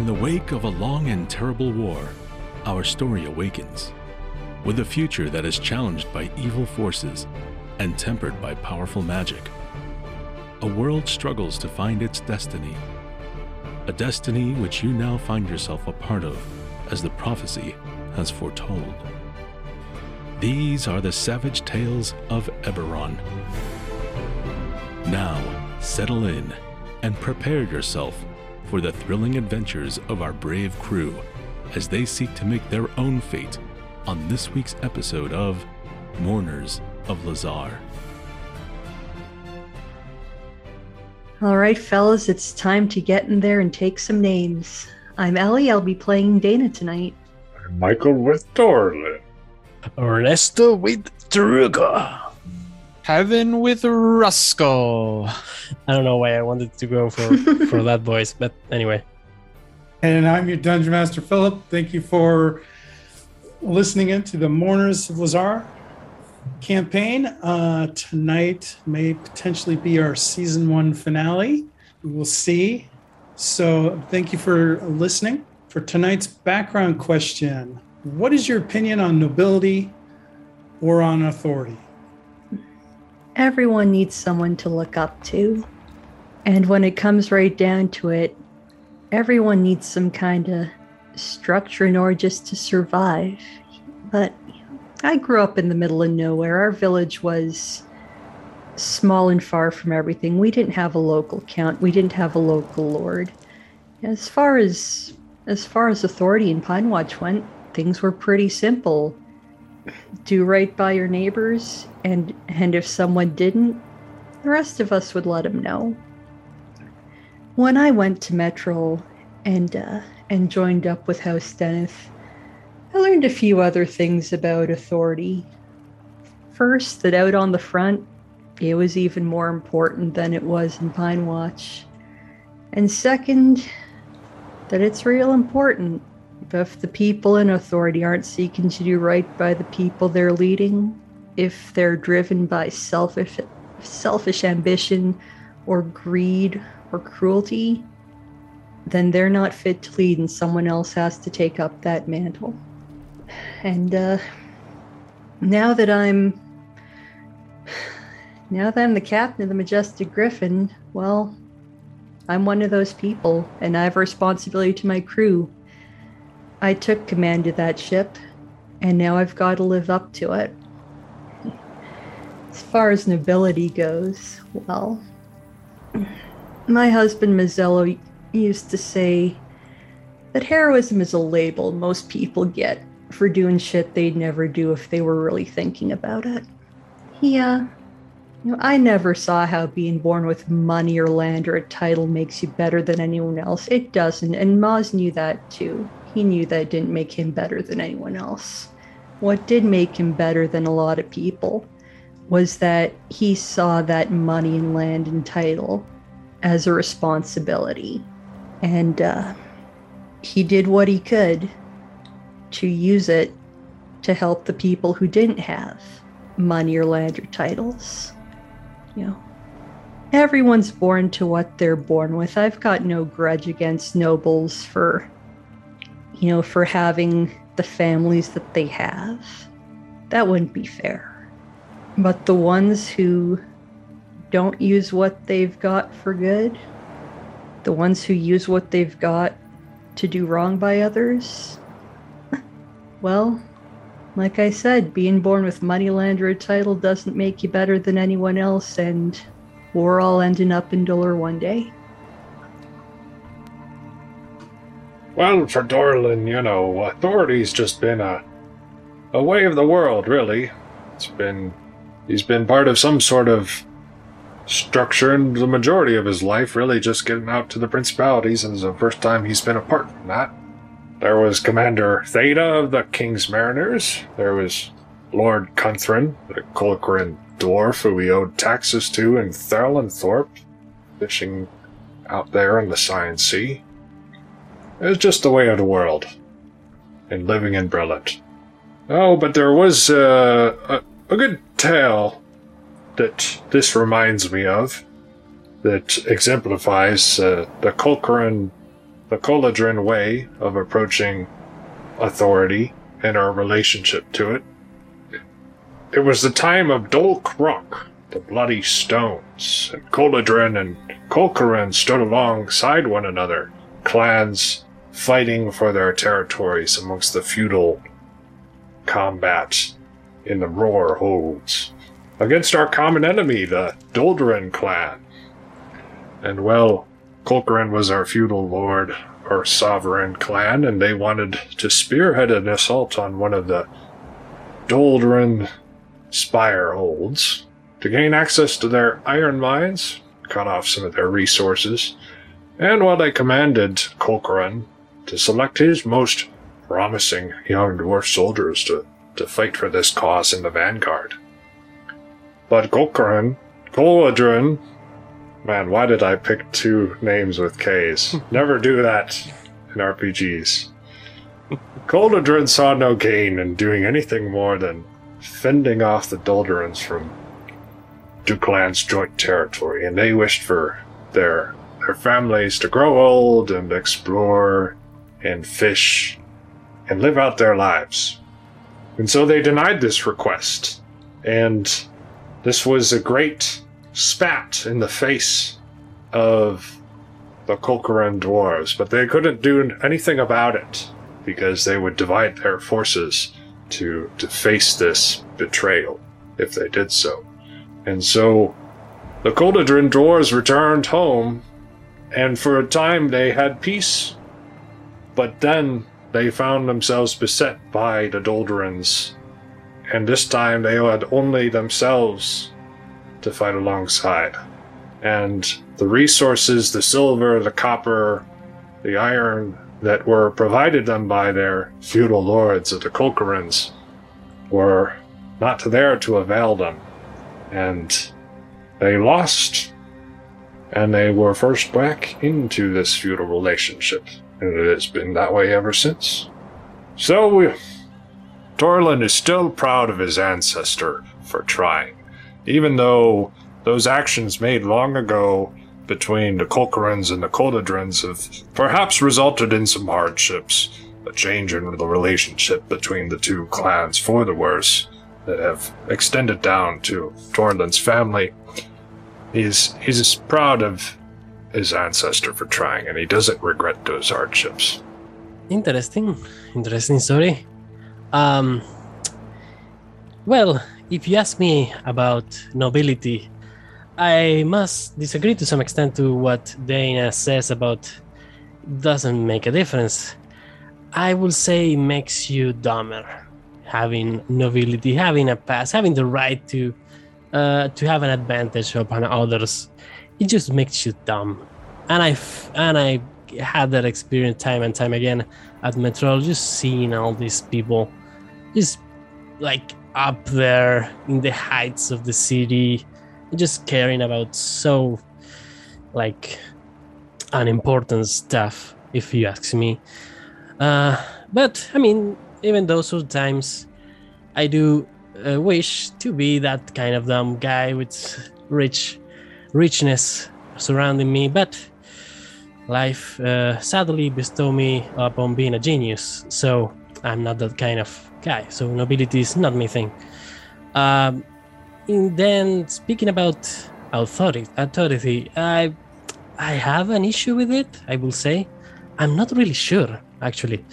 In the wake of a long and terrible war, our story awakens. With a future that is challenged by evil forces and tempered by powerful magic, a world struggles to find its destiny. A destiny which you now find yourself a part of, as the prophecy has foretold. These are the savage tales of Eberron. Now, settle in and prepare yourself for the thrilling adventures of our brave crew as they seek to make their own fate on this week's episode of Mourners of Lhazaar. All right, fellas, it's time to get in there and take some names. I'm Ellie. I'll be playing Dana tonight. I'm Michael with Dorlin. Ernesto with Druga. Heaven with Ruskell. I don't know why I wanted to go for for that voice, but anyway. And I'm your Dungeon Master Philip. Thank you for listening in to the Mourners of Lhazaar campaign. Uh, tonight may potentially be our season one finale. We will see. So thank you for listening. For tonight's background question, what is your opinion on nobility or on authority? Everyone needs someone to look up to. And when it comes right down to it, everyone needs some kind of structure in order just to survive. But I grew up in the middle of nowhere. Our village was small and far from everything. We didn't have a local count. We didn't have a local lord. As far as as far as authority in Pine Watch went, things were pretty simple. Do right by your neighbors, and and if someone didn't, the rest of us would let them know. When I went to Metrol and uh, and joined up with House Deneth, I learned a few other things about authority. First, that out on the front, it was even more important than it was in Pine Watch. And second, that it's real important. If the people in authority aren't seeking to do right by the people they're leading, if they're driven by selfish selfish ambition or greed or cruelty, then they're not fit to lead and someone else has to take up that mantle. And uh, now that I'm now that I'm the captain of the Majestic Griffin, well, I'm one of those people, and I have a responsibility to my crew. I took command of that ship, and now I've got to live up to it. As far as nobility goes, well, my husband Mazzello used to say that heroism is a label most people get for doing shit they'd never do if they were really thinking about it. Yeah, uh, you know, I never saw how being born with money or land or a title makes you better than anyone else. It doesn't, and Maz knew that too. He knew that didn't make him better than anyone else. What did make him better than a lot of people was that he saw that money and land and title as a responsibility. And uh, he did what he could to use it to help the people who didn't have money or land or titles. You know, everyone's born to what they're born with. I've got no grudge against nobles for, you know, for having the families that they have. That wouldn't be fair. But the ones who don't use what they've got for good, the ones who use what they've got to do wrong by others, well, like I said, being born with money, land, or a title doesn't make you better than anyone else, and we're all ending up in Dolurrh one day. Well, for Dorlin, you know, authority's just been a a way of the world, really. It's been he's been part of some sort of structure and the majority of his life really just getting out to the principalities and it's the first time he's been apart from that. There was Commander Theta of the King's Mariners. There was Lord Cunthrin, the Colquhoun dwarf who we owed taxes to in Thurlenthorpe, fishing out there in the Science Sea. It was just the way of the world, and living in Brilliant. Oh, but there was uh, a, a good tale that this reminds me of that exemplifies uh, the Colquhoun the Coladrin way of approaching authority and our relationship to it. It was the time of Dol Kruk, the Bloody Stones, and Coladrin and Colcarin stood alongside one another, clans fighting for their territories amongst the feudal combat in the Mror holds against our common enemy, the Doldoran clan. And well, Colcarin was our feudal lord, our sovereign clan, and they wanted to spearhead an assault on one of the Doldoran spire holds to gain access to their iron mines, cut off some of their resources, and while they commanded Colcarin to select his most promising young dwarf soldiers to, to fight for this cause in the vanguard. But Colcarin, Coladrin, man, why did I pick two names with K's? Never do that in RPGs. Coladrin saw no gain in doing anything more than fending off the Doldurans from Duclan's joint territory, and they wished for their their families to grow old and explore and fish and live out their lives. And so they denied this request. And this was a great spat in the face of the Colcaran dwarves, but they couldn't do anything about it because they would divide their forces to to face this betrayal if they did so. And so the Coldadrin dwarves returned home, and for a time they had peace. But then they found themselves beset by the Doldurans, and this time they had only themselves to fight alongside. And the resources, the silver, the copper, the iron that were provided them by their feudal lords of the Colcarans were not there to avail them. And they lost. And they were forced back into this feudal relationship. And it has been that way ever since. So, we, Torlin is still proud of his ancestor for trying, even though those actions made long ago between the Colcarans and the Coldadrins have perhaps resulted in some hardships, a change in the relationship between the two clans for the worse that have extended down to Torlin's family. He's he's proud of his ancestor for trying, and he doesn't regret those hardships. Interesting, interesting story. Um, well, if you ask me about nobility, I must disagree to some extent to what Dana says about doesn't make a difference. I will say it makes you dumber. Having nobility, having a pass, having the right to uh, to have an advantage upon others, it just makes you dumb. And I and I had that experience time and time again at Metrol, just seeing all these people, just like up there in the heights of the city, just caring about so like unimportant stuff, if you ask me. Uh, but I mean, even those sometimes I do uh, wish to be that kind of dumb guy with rich richness surrounding me, but life uh, sadly bestowed me upon being a genius, so I'm not that kind of guy. So nobility is not my thing. Um, and then speaking about authority, authority, I I have an issue with it. I will say, I'm not really sure actually,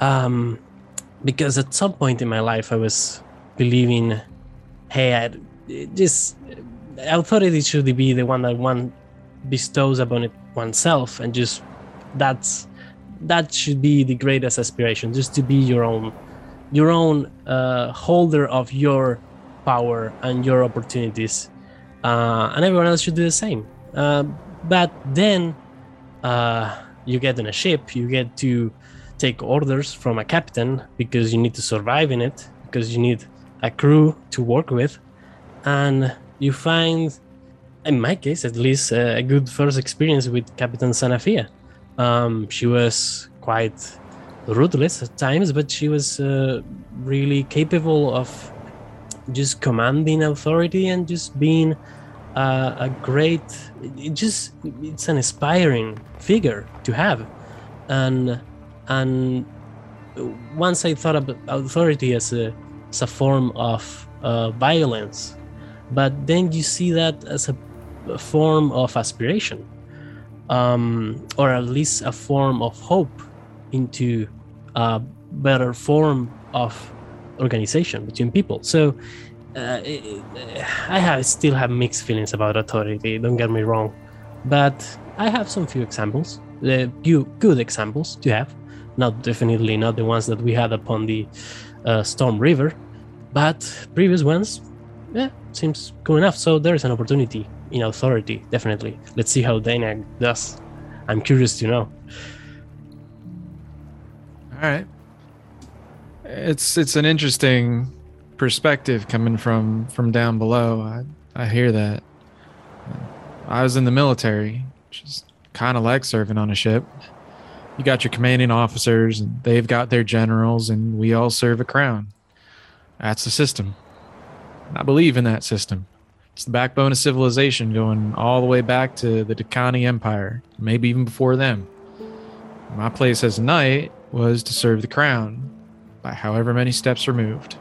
um, because at some point in my life I was believing, hey, I, this authority should be the one that one bestows upon it oneself, and just that's that should be the greatest aspiration, just to be your own, your own uh, holder of your power and your opportunities, uh, and everyone else should do the same. Uh, but then uh, you get in a ship, you get to take orders from a captain because you need to survive in it, because you need a crew to work with, and you find, in my case at least, a good first experience with Captain Sanafia. Um, she was quite ruthless at times, but she was uh, really capable of just commanding authority and just being uh, a great it just it's an inspiring figure to have and and once I thought about authority as a as a form of uh, violence, but then you see that as a, a form of aspiration, um, or at least a form of hope into a better form of organization between people. So uh, I have still have mixed feelings about authority. Don't get me wrong, but I have some few examples, uh, few good examples to have. Not definitely not the ones that we had upon the uh, Storm River, but previous ones, yeah, seems cool enough. So there's an opportunity in authority, definitely. Let's see how Dana does. I'm curious to know. All right. It's it's an interesting perspective coming from from down below. I I hear that. I was in the military, which is kind of like serving on a ship. You got your commanding officers, and they've got their generals, and we all serve a crown. That's the system. I believe in that system. It's the backbone of civilization going all the way back to the Dhakaani Empire, maybe even before them. My place as a knight was to serve the crown by however many steps removed.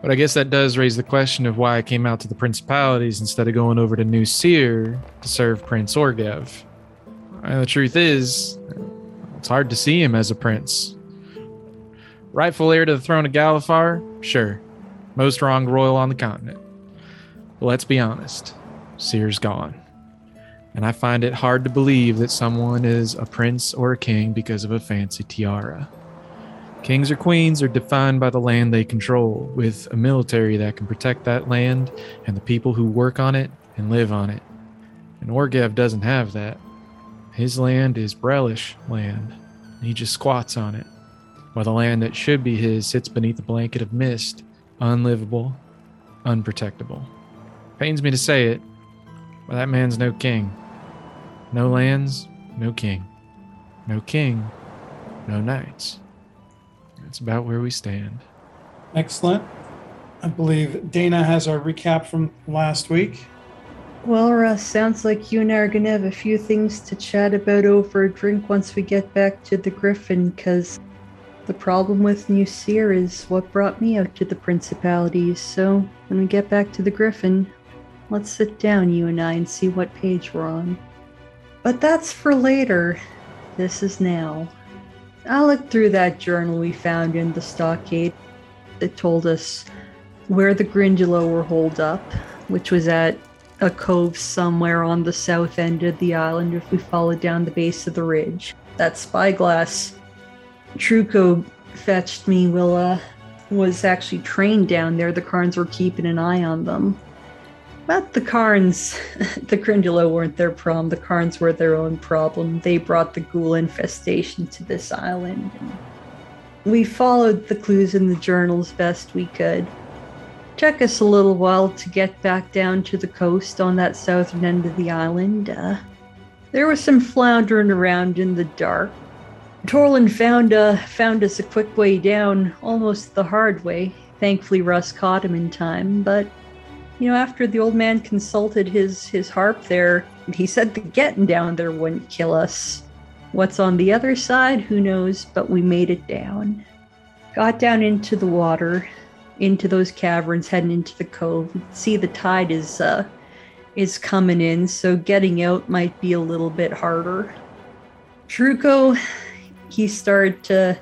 But I guess that does raise the question of why I came out to the principalities instead of going over to New Cyre to serve Prince Oargev. And the truth is, it's hard to see him as a prince. Rightful heir to the throne of Galifar? Sure. Most wronged royal on the continent. But let's be honest, Cyre's gone. And I find it hard to believe that someone is a prince or a king because of a fancy tiara. Kings or queens are defined by the land they control, with a military that can protect that land and the people who work on it and live on it. And Oargev doesn't have that. His land is Brelish land. and He just squats on it, while the land that should be his sits beneath a blanket of mist, unlivable, unprotectable. Pains me to say it, but that man's no king. No lands, no king. No king, no knights. That's about where we stand. Excellent. I believe Dana has our recap from last week. Well, Russ, sounds like you and I are gonna have a few things to chat about over a drink once we get back to the Griffin, because the problem with New Cyre is what brought me out to the Principalities. So when we get back to the Griffin, let's sit down, you and I, and see what page we're on. But that's for later. This is now. I looked through that journal we found in the stockade It told us where the Grindylow were holed up, which was at a cove somewhere on the south end of the island if we followed down the base of the ridge. That spyglass Truco fetched me will uh, was actually trained down there. The Carns were keeping an eye on them. But the Carns, the Grindylow weren't their problem. The Carns were their own problem. They brought the ghoul infestation to this island. We followed the clues in the journals best we could. Took us a little while to get back down to the coast on that southern end of the island. Uh, there was some floundering around in the dark. Torlin found uh, found us a quick way down, almost the hard way. Thankfully, Russ caught him in time, but you know, after the old man consulted his his harp there, he said the getting down there wouldn't kill us. What's on the other side, who knows, but we made it down. Got down into the water, into those caverns, heading into the cove. See the tide is uh is coming in, so getting out might be a little bit harder. Truco, he started to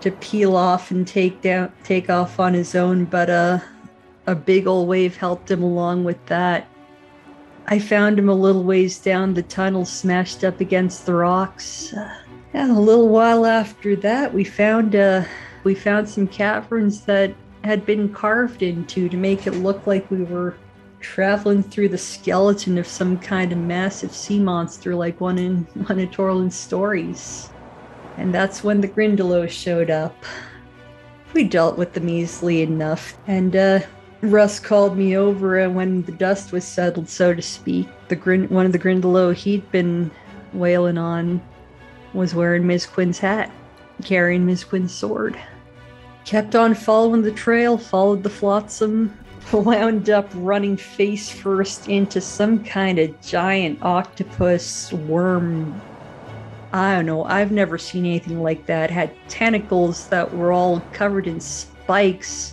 to peel off and take down take off on his own, but uh a big old wave helped him along with that. I found him a little ways down the tunnel, smashed up against the rocks. And a little while after that, we found uh, we found some caverns that had been carved into to make it look like we were traveling through the skeleton of some kind of massive sea monster, like one in one of Torlin's stories. And that's when the Grindylow showed up. We dealt with them easily enough, and uh, Russ called me over and when the dust was settled, so to speak. The grin- one of the Grindylow he'd been wailing on was wearing Miss Quinn's hat, carrying Miss Quinn's sword. Kept on following the trail, followed the flotsam, wound up running face first into some kind of giant octopus worm. I don't know. I've never seen anything like that. It had tentacles that were all covered in spikes.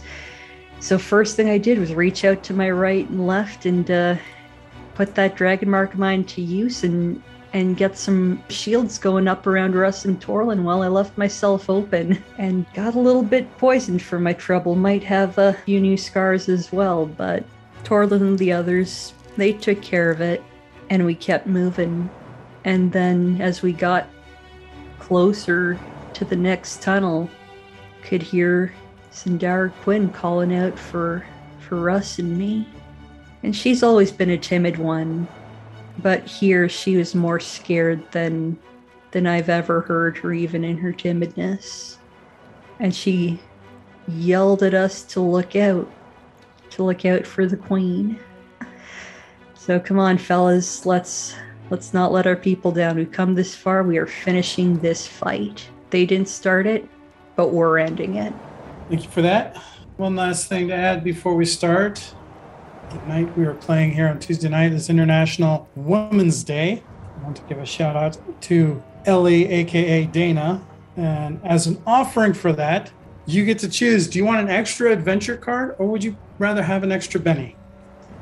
So first thing I did was reach out to my right and left and uh, put that dragon mark of mine to use and and get some shields going up around Russ and Torlin while I left myself open and got a little bit poisoned for my trouble. Might have a few new scars as well, but Torlin and the others, they took care of it and we kept moving. And then as we got closer to the next tunnel, could hear Sandara Quinn calling out for for Russ and me. And she's always been a timid one, but here she was more scared than than I've ever heard her even in her timidness. And she yelled at us to look out, to look out for the queen. So come on fellas, let's let's not let our people down. We've come this far, we are finishing this fight. They didn't start it, but we're ending it. Thank you for that. One last thing to add before we start. The night we were playing here on Tuesday night is International Women's Day. I want to give a shout out to Ellie, aka Dana. And as an offering for that, you get to choose do you want an extra adventure card or would you rather have an extra Benny?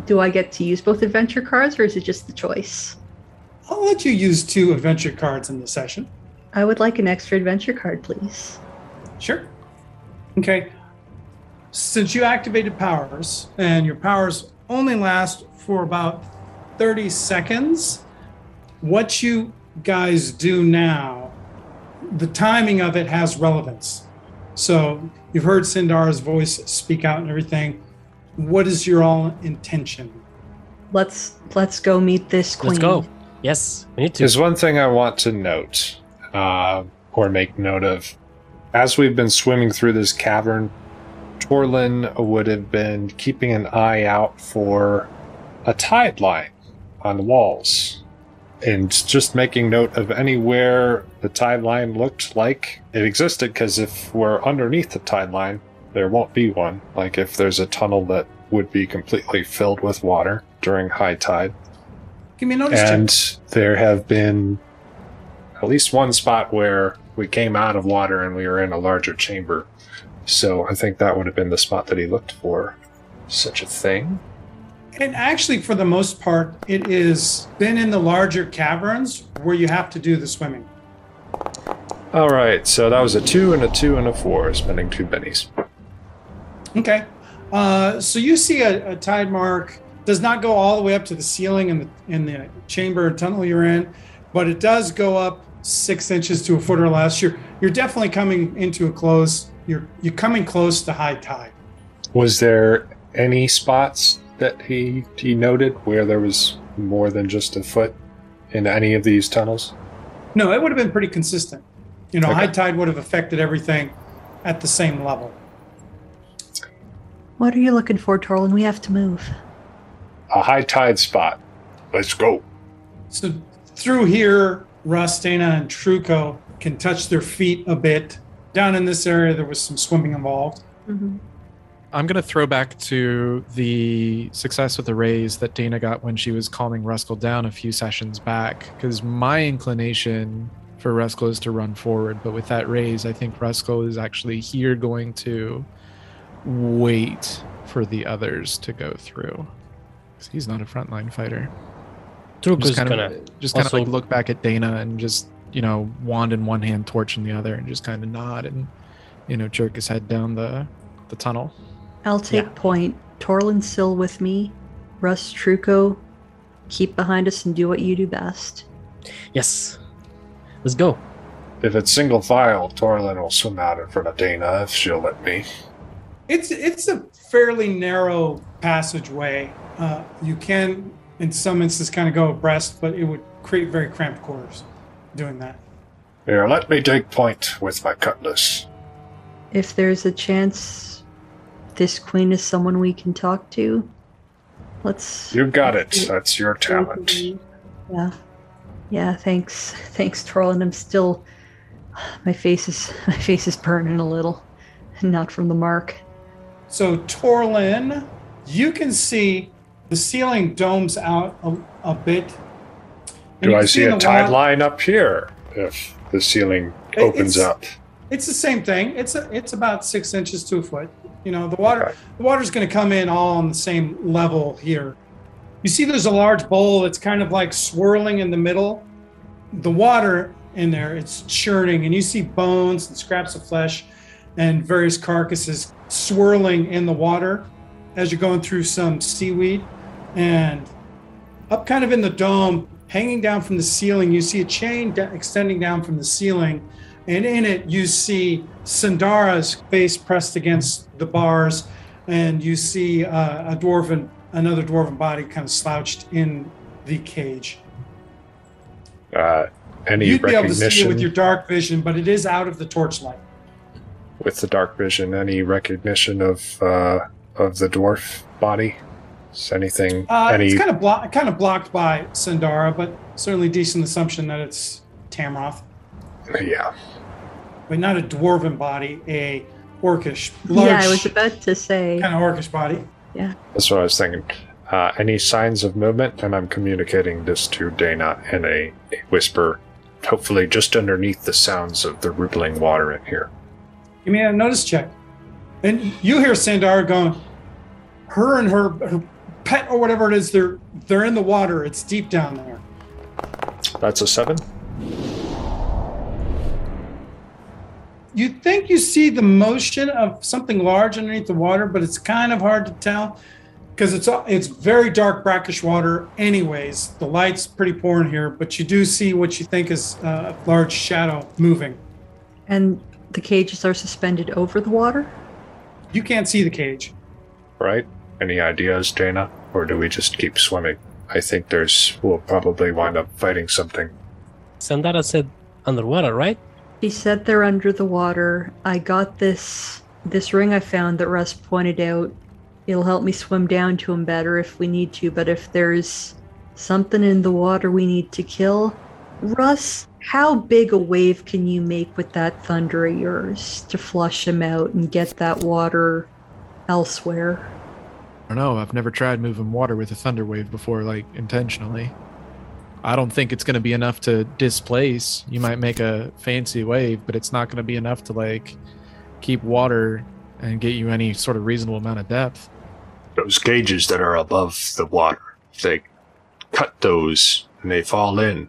Do I get to use both adventure cards or is it just the choice? I'll let you use two adventure cards in the session. I would like an extra adventure card, please. Sure. Okay. Since you activated powers and your powers only last for about 30 seconds, what you guys do now, the timing of it has relevance. So you've heard Sandara's voice speak out and everything. What is your all intention? Let's let's go meet this queen. Let's go. Yes, we need to. There's one thing I want to note, uh, or make note of. As we've been swimming through this cavern, Torlin would have been keeping an eye out for a tide line on the walls. And just making note of anywhere the tide line looked like it existed, because if we're underneath the tide line, there won't be one. Like if there's a tunnel that would be completely filled with water during high tide. Give me a notice And check. there have been at least one spot where we came out of water and we were in a larger chamber. So I think that would have been the spot that he looked for such a thing. And actually, for the most part, it is been in the larger caverns where you have to do the swimming. All right, so that was a two and a two and a four, spending two bennies. Okay. Uh, so you see a, a tide mark does not go all the way up to the ceiling in the in the chamber and tunnel you're in, but it does go up six inches to a foot or less. You're you're definitely coming into a close. You're you're coming close to high tide. Was there any spots that he he noted where there was more than just a foot in any of these tunnels? No, it would have been pretty consistent. You know, Okay. high tide would have affected everything at the same level. What are you looking for, Torlin? We have to move. A high tide spot. Let's go. So through here, Russ, Dana, and Truco can touch their feet a bit. Down in this area, there was some swimming involved. Mm-hmm. I'm gonna throw back to the success with the raise that Dana got when she was calming Ruskell down a few sessions back. Because my inclination for Ruskell is to run forward, but with that raise, I think Ruskell is actually here going to wait for the others to go through. 'Cause he's not a frontline fighter. Truco's Just kind gonna. of just kind of like look back at Dana and just you know wand in one hand, torch in the other, and just kind of nod and you know jerk his head down the the tunnel. I'll take Yeah. point. Torlin still with me. Russ Truco, keep behind us and do what you do best. Yes. Let's go. If it's single file, Torlin will swim out in front of Dana if she'll let me. It's it's a fairly narrow passageway. Uh, you can, in some instances, kind of go abreast, but it would create very cramped quarters doing that. Here, let me take point with my cutlass. If there's a chance this queen is someone we can talk to, let's. You got it. That's your talent. Yeah. Yeah, thanks. Thanks, Torlin. I'm still my face is my face is burning a little. Not from the mark. So Torlin, you can see the ceiling domes out a, a bit. Do I see a tide line up here? if the ceiling opens it's- up? It's the same thing. It's a, it's about six inches to a foot. You know, the water Okay. the water's going to come in all on the same level here. You see, there's a large bowl that's kind of like swirling in the middle. The water in there, it's churning, and you see bones and scraps of flesh and various carcasses swirling in the water as you're going through some seaweed. And up kind of in the dome, hanging down from the ceiling, you see a chain da- extending down from the ceiling. And in it, you see Sandara's face pressed against the bars, and you see uh, a dwarven, another dwarven body kind of slouched in the cage. Uh, any You'd be able to see it with your dark vision, but it is out of the torchlight. with the dark vision? Any recognition of uh, of the dwarf body? Is anything? Uh, any? It's kind of blo- kind of blocked by Sandara, but certainly decent assumption that it's Tamroth, yeah. but not a dwarven body, a orcish, large, yeah, I was about to say. kind of orcish body. Yeah, that's what I was thinking. Uh, any signs of movement? And I'm communicating this to Dana in a, a whisper, hopefully just underneath the sounds of the rippling water in here. Give me a notice check. And you hear Sandara going, her and her, her pet or whatever it is, they're they're in the water. It's deep down there. That's a seven. You think you see the motion of something large underneath the water, but it's kind of hard to tell because it's it's very dark brackish water. Anyways, the light's pretty poor in here, but you do see what you think is a large shadow moving. And the cages are suspended over the water? You can't see the cage. right? Any ideas, Dana? Or do we just keep swimming? I think there's. We'll probably wind up fighting something. Sandara said underwater, right? He said they're under the water. I got this this ring I found that Russ pointed out. It'll help me swim down to him better if we need to, but if there's something in the water we need to kill, Russ, how big a wave can you make with that thunder of yours to flush him out and get that water elsewhere? I don't know. I've never tried moving water with a thunder wave before, like intentionally. I don't think it's going to be enough to displace. You might make a fancy wave, but it's not going to be enough to like keep water and get you any sort of reasonable amount of depth. Those gauges that are above the water, if they cut those and they fall in,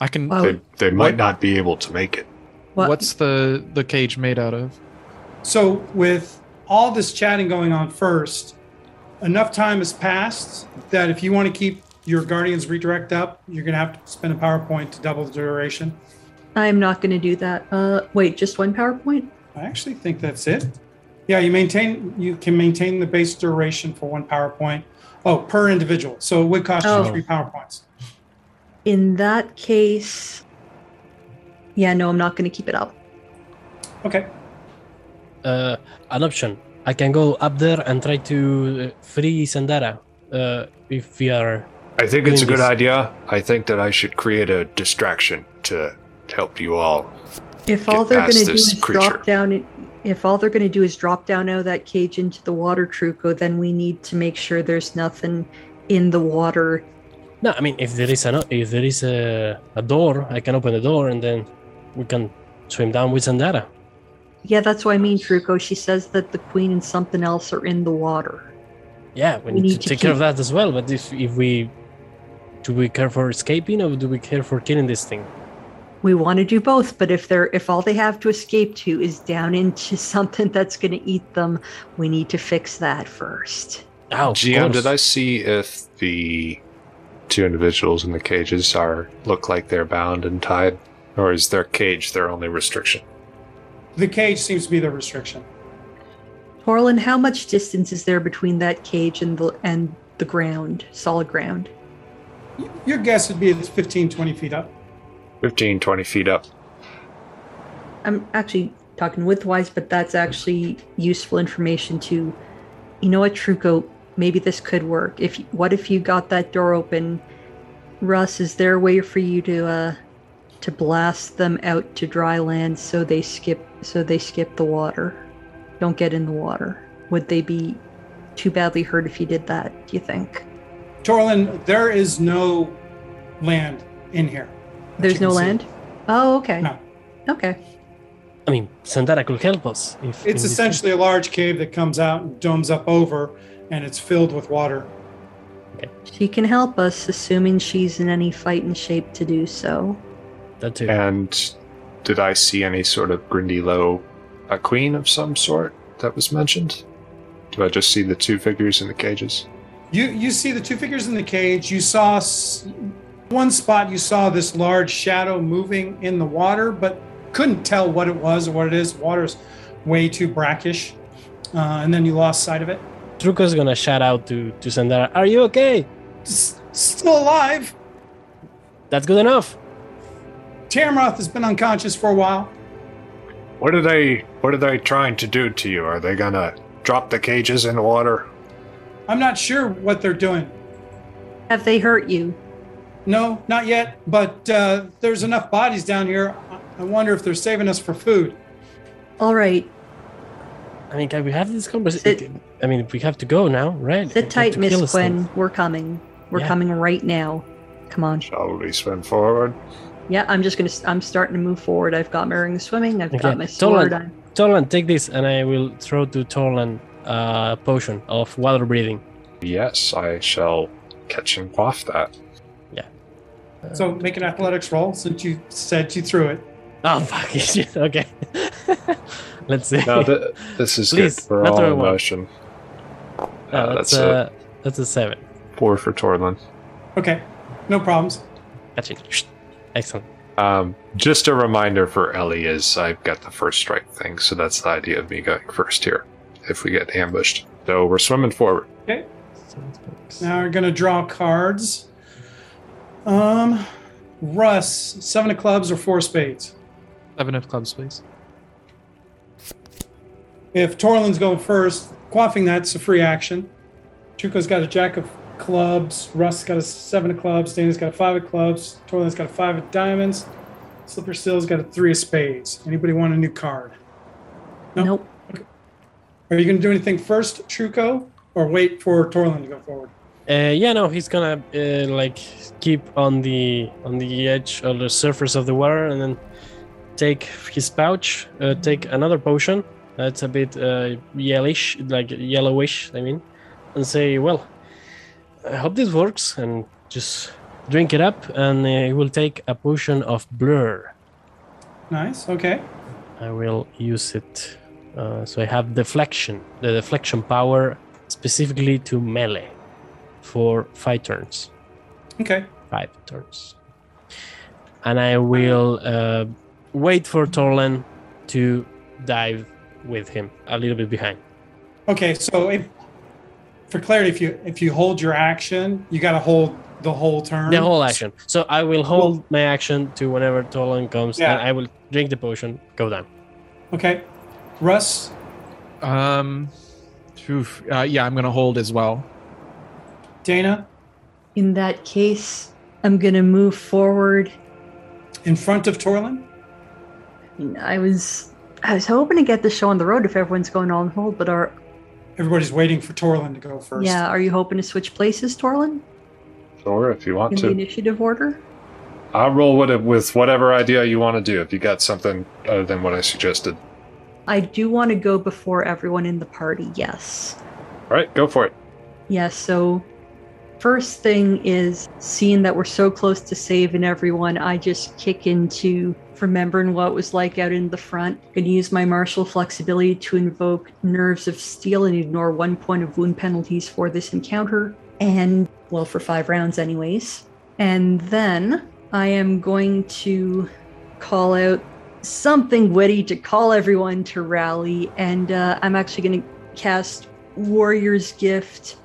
I can. Wow. they, they might What? not be able to make it. What- What's the the cage made out of? So, with all this chatting going on first, enough time has passed that if you want to keep your Guardians redirect up, you're going to have to spend a PowerPoint to double the duration. I'm not going to do that. Uh, wait, just one PowerPoint? I actually think that's it. Yeah, you maintain you can maintain the base duration for one PowerPoint. Oh, per individual. So it would cost Oh. you three PowerPoints. In that case, yeah, no, I'm not going to keep it up. Okay. Uh, an option. I can go up there and try to uh, free Sandara. Uh, if we are. I think it's a good this- idea. I think that I should create a distraction to help you all. If all they're going to do is creature. drop down, if all they're going to do is drop down out of that cage into the water, Truco, then we need to make sure there's nothing in the water. No, I mean if there is a if there is a, a door, I can open the door and then we can swim down with Sandara. Yeah, that's what I mean, Truco. She says that the queen and something else are in the water. Yeah, we, We need, need to to take care of that as well. But if if we do we care for escaping or do we care for killing this thing? We want to do both, but if they're if all they have to escape to is down into something that's going to eat them, we need to fix that first. Ah, oh, GM, did I see if the two individuals in the cages are look like they're bound and tied, or is their cage their only restriction? The cage seems to be the restriction. Torlin, how much distance is there between that cage and the and the ground, solid ground? Your guess would be it's 15, 20 feet up. 15, 20 feet up. I'm actually talking with Wise, but that's actually useful information to. You know what, Truco? Maybe this could work. If what if you got that door open, Russ? Is there a way for you to uh, to blast them out to dry land so they skip so they skip the water, don't get in the water? Would they be too badly hurt if you did that? Do you think? Torlin, there is no land in here. There's no can see. land? Oh, okay. No. Okay. I mean, Sandara could help us. If It's this- essentially a large cave that comes out and domes up over, and it's filled with water. She can help us, assuming she's in any fighting shape to do so. That too. And did I see any sort of Grindylow, a queen of some sort that was mentioned? Do I just see the two figures in the cages? You you see the two figures in the cage. You saw s- one spot. You saw this large shadow moving in the water, but couldn't tell what it was or what it is. Water's way too brackish, uh, and then you lost sight of it. Truco's gonna shout out to to Sandara, "Are you okay? S- still alive. That's good enough." Tamroth has been unconscious for a while. What are they what are they trying to do to you? Are they gonna drop the cages in the water? I'm not sure what they're doing. Have they hurt you? No, not yet. But uh, there's enough bodies down here. I- I wonder if they're saving us for food. All right. I mean, can we have this conversation? I mean, we have to go now, right? We Sit have tight, to kill Miss. Quinn. We're coming. We're Yeah. coming right now. Come on. Shall we swim forward? Yeah, I'm just gonna. I'm starting to move forward. I've got my ring swimming. I've Okay, got my Tolan. sword. I'm, Tolan, take this, and I will throw to Tolan a potion of water breathing. Yes, I shall catch and quaff that. Yeah. So make an athletics roll since you said you threw it. Oh fuck! shit, okay. Let's see. No, th- this is Please, good. We're not all throw in one. motion. Oh, Uh, that's, that's a that's a seven. Four for Torlin. Okay, no problems. Catch it. Excellent. Um, just a reminder for Ellie is I've got the first strike thing, so that's the idea of me going first here. If we get ambushed, so we're swimming forward. Okay. Now we're gonna draw cards. Um, Russ, seven of clubs or four spades. Seven of clubs, please. If Torlin's going first, quaffing that's a free action. Truco's got a jack of clubs. Russ got a seven of clubs. Dana's got a five of clubs. Torlin's got a five of diamonds. Slipper Still's got a three of spades. Anybody want a new card? No. nope. Are you going to do anything first, Truco, or wait for Torlin to go forward? Uh, yeah, no, he's gonna uh, like keep on the on the edge of the surface of the water, and then take his pouch, uh, take another potion that's a bit uh, yellowish, like yellowish. I mean, and say, well, I hope this works, and just drink it up, and uh, he will take a potion of blur. Nice. Okay. I will use it. Uh, so I have deflection, the deflection power specifically to melee for five turns. Okay. Five turns. And I will uh, wait for Torlin to dive with him a little bit behind. Okay. So, if, for clarity, if you if you hold your action, you got to hold the whole turn. The whole action. So I will hold my action to whenever Torlin comes, Yeah. and I will drink the potion, go down. Okay. Russ. Um, oof, uh, yeah, I'm gonna hold as well. Dana. In that case, I'm gonna move forward. In front of Torlin. I was. I was hoping to get the show on the road if everyone's going on hold, but are Everybody's waiting for Torlin to go first. yeah? Are you hoping to switch places, Torlin, Sure, if you want in the to. initiative order? I'll roll with it with whatever idea you want to do. If you got something other than what I suggested, I do want to go before everyone in the party. Yes. all right, go for it. Yeah, so first thing is seeing that we're so close to saving everyone, I just kick into remembering what it was like out in the front. Gonna use my martial flexibility to invoke Nerves of Steel and ignore one point of wound penalties for this encounter. And, well, for five rounds, anyways. And then I am going to call out something witty to call everyone to rally. And uh, I'm actually going to cast Warrior's Gift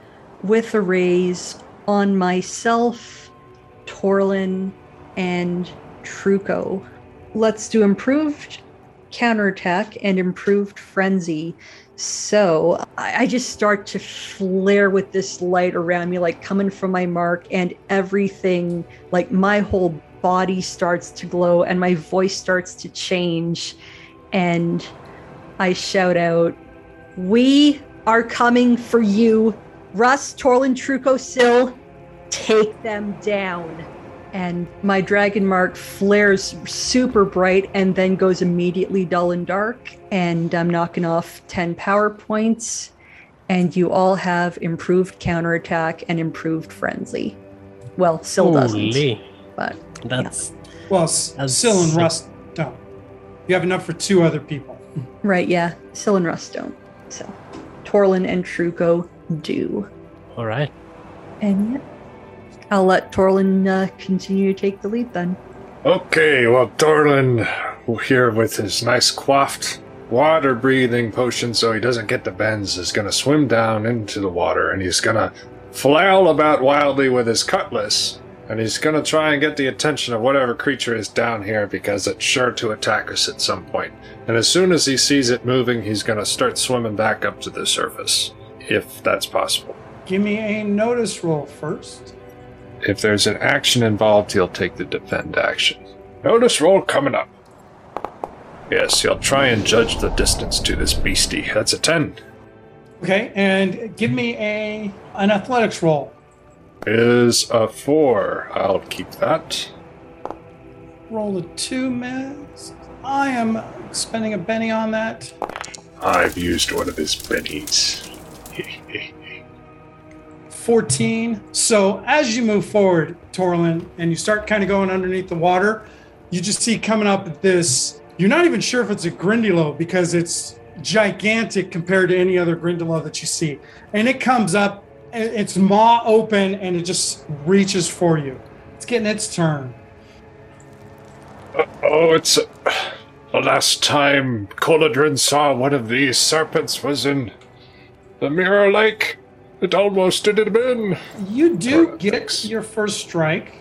with a raise on myself, Torlin, and Truco. Let's do improved counterattack and improved frenzy. So I, I just start to flare with this light around me, like coming from my mark, and everything, like my whole body starts to glow and my voice starts to change. And I shout out, We are coming for you. Russ, Torlin, Truco, Sill, take them down. And my dragon mark flares super bright and then goes immediately dull and dark. And I'm knocking off 10 power points. And you all have improved counterattack and improved frenzy. Well, Syl doesn't, Holy. but That's Well, S- That's Syl and. Rust don't. You have enough for two other people. right, yeah, Syl and Rust don't. So Torlin and Truco do. all right. And yeah, I'll let Torlin uh, continue to take the lead then. Okay, well, Torlin here with his nice quaffed water breathing potion so he doesn't get the bends is going to swim down into the water and he's going to flail about wildly with his cutlass and he's going to try and get the attention of whatever creature is down here because it's sure to attack us at some point. And as soon as he sees it moving, he's going to start swimming back up to the surface, if that's possible. Give me a notice roll first. If there's an action involved, he'll take the defend action. Notice roll coming up. Yes, he'll try and judge the distance to this beastie. That's a 10. Okay, and give me a an athletics roll. Is a 4. I'll keep that. Roll a two, miss. I am spending a Benny on that. I've used one of his bennies. 14. So as you move forward, Torlin, and you start kind of going underneath the water, you just see coming up this. You're not even sure if it's a Grindylow because it's gigantic compared to any other Grindylow that you see. And it comes up, its maw open, and it just reaches for you. It's getting its turn. Oh, it's. Uh, the last time Coladrin saw one of these serpents was in the Mirror Lake. It almost did it in. You do Alright, get thanks. your first strike.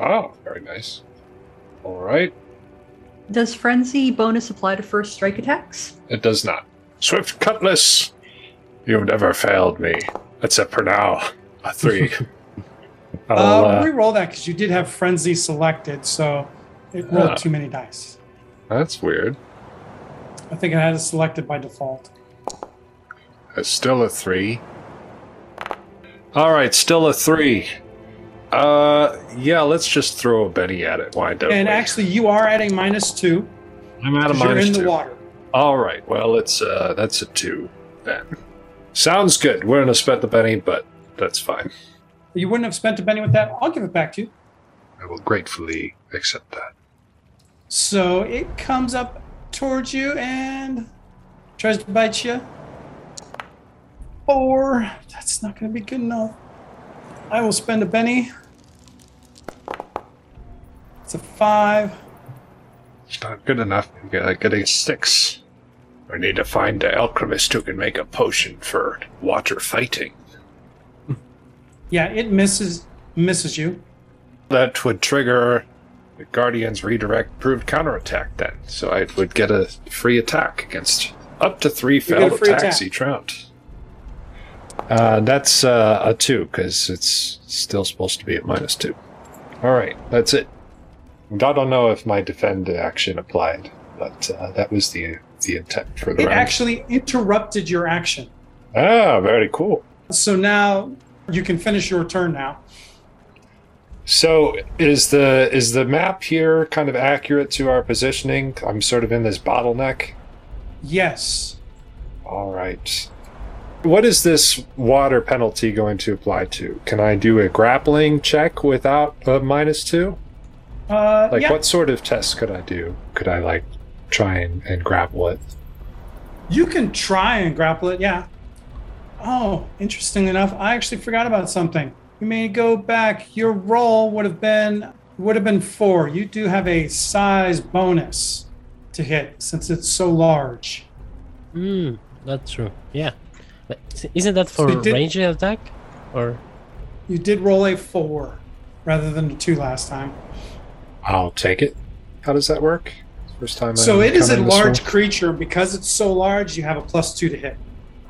Oh, very nice. All right. Does frenzy bonus apply to first strike attacks? It does not. Swift Cutlass! You've never failed me. Except for now. A three. I'll, Uh, uh, re-roll that because you did have frenzy selected, so it rolled Ah. too many dice. that's weird. I think I had it selected by default. It's still a three. Alright, still a three. Uh, yeah, let's just throw a Benny at it. Why don't And we? actually, you are at a minus two I'm at a because you're minus in the water. Alright, well, it's, uh, that's a two then. Sounds good. We're gonna spend the Benny, but that's fine. You wouldn't have spent a Benny with that. I'll give it back to you. I will gratefully accept that. So it comes up towards you and tries to bite you. Four. That's not going to be good enough. I will spend a Benny. It's a five. It's not good enough. You gotta get a six. We need to find an alchemist who can make a potion for water fighting. Yeah, it misses misses you. That would trigger the Guardian's redirect proved counterattack then. So I would get a free attack against up to three failed attacks attack. each round. Uh, that's uh, a two because it's still supposed to be at minus two. All right, that's it. I don't know if my defend action applied, but uh, that was the the intent for the It round. actually interrupted your action. ah, very cool. So now you can finish your turn now. So is the is the map here kind of accurate to our positioning? I'm sort of in this bottleneck. Yes. All right. What is this water penalty going to apply to? Can I do a grappling check without a minus two? Uh, Like, yeah. what sort of test could I do? Could I, like, try and, and grapple it? You can try and grapple it, yeah. Oh, interesting enough, I actually forgot about something. You may go back. Your roll would have been would have been four. You do have a size bonus to hit since it's so large. Hmm, that's true. Yeah. But isn't that for So you did- ranged attack? Or You did roll a four rather than a two last time. I'll take it. How does that work? First time. So I'm it is a large one? creature. Because it's so large, you have a plus two to hit.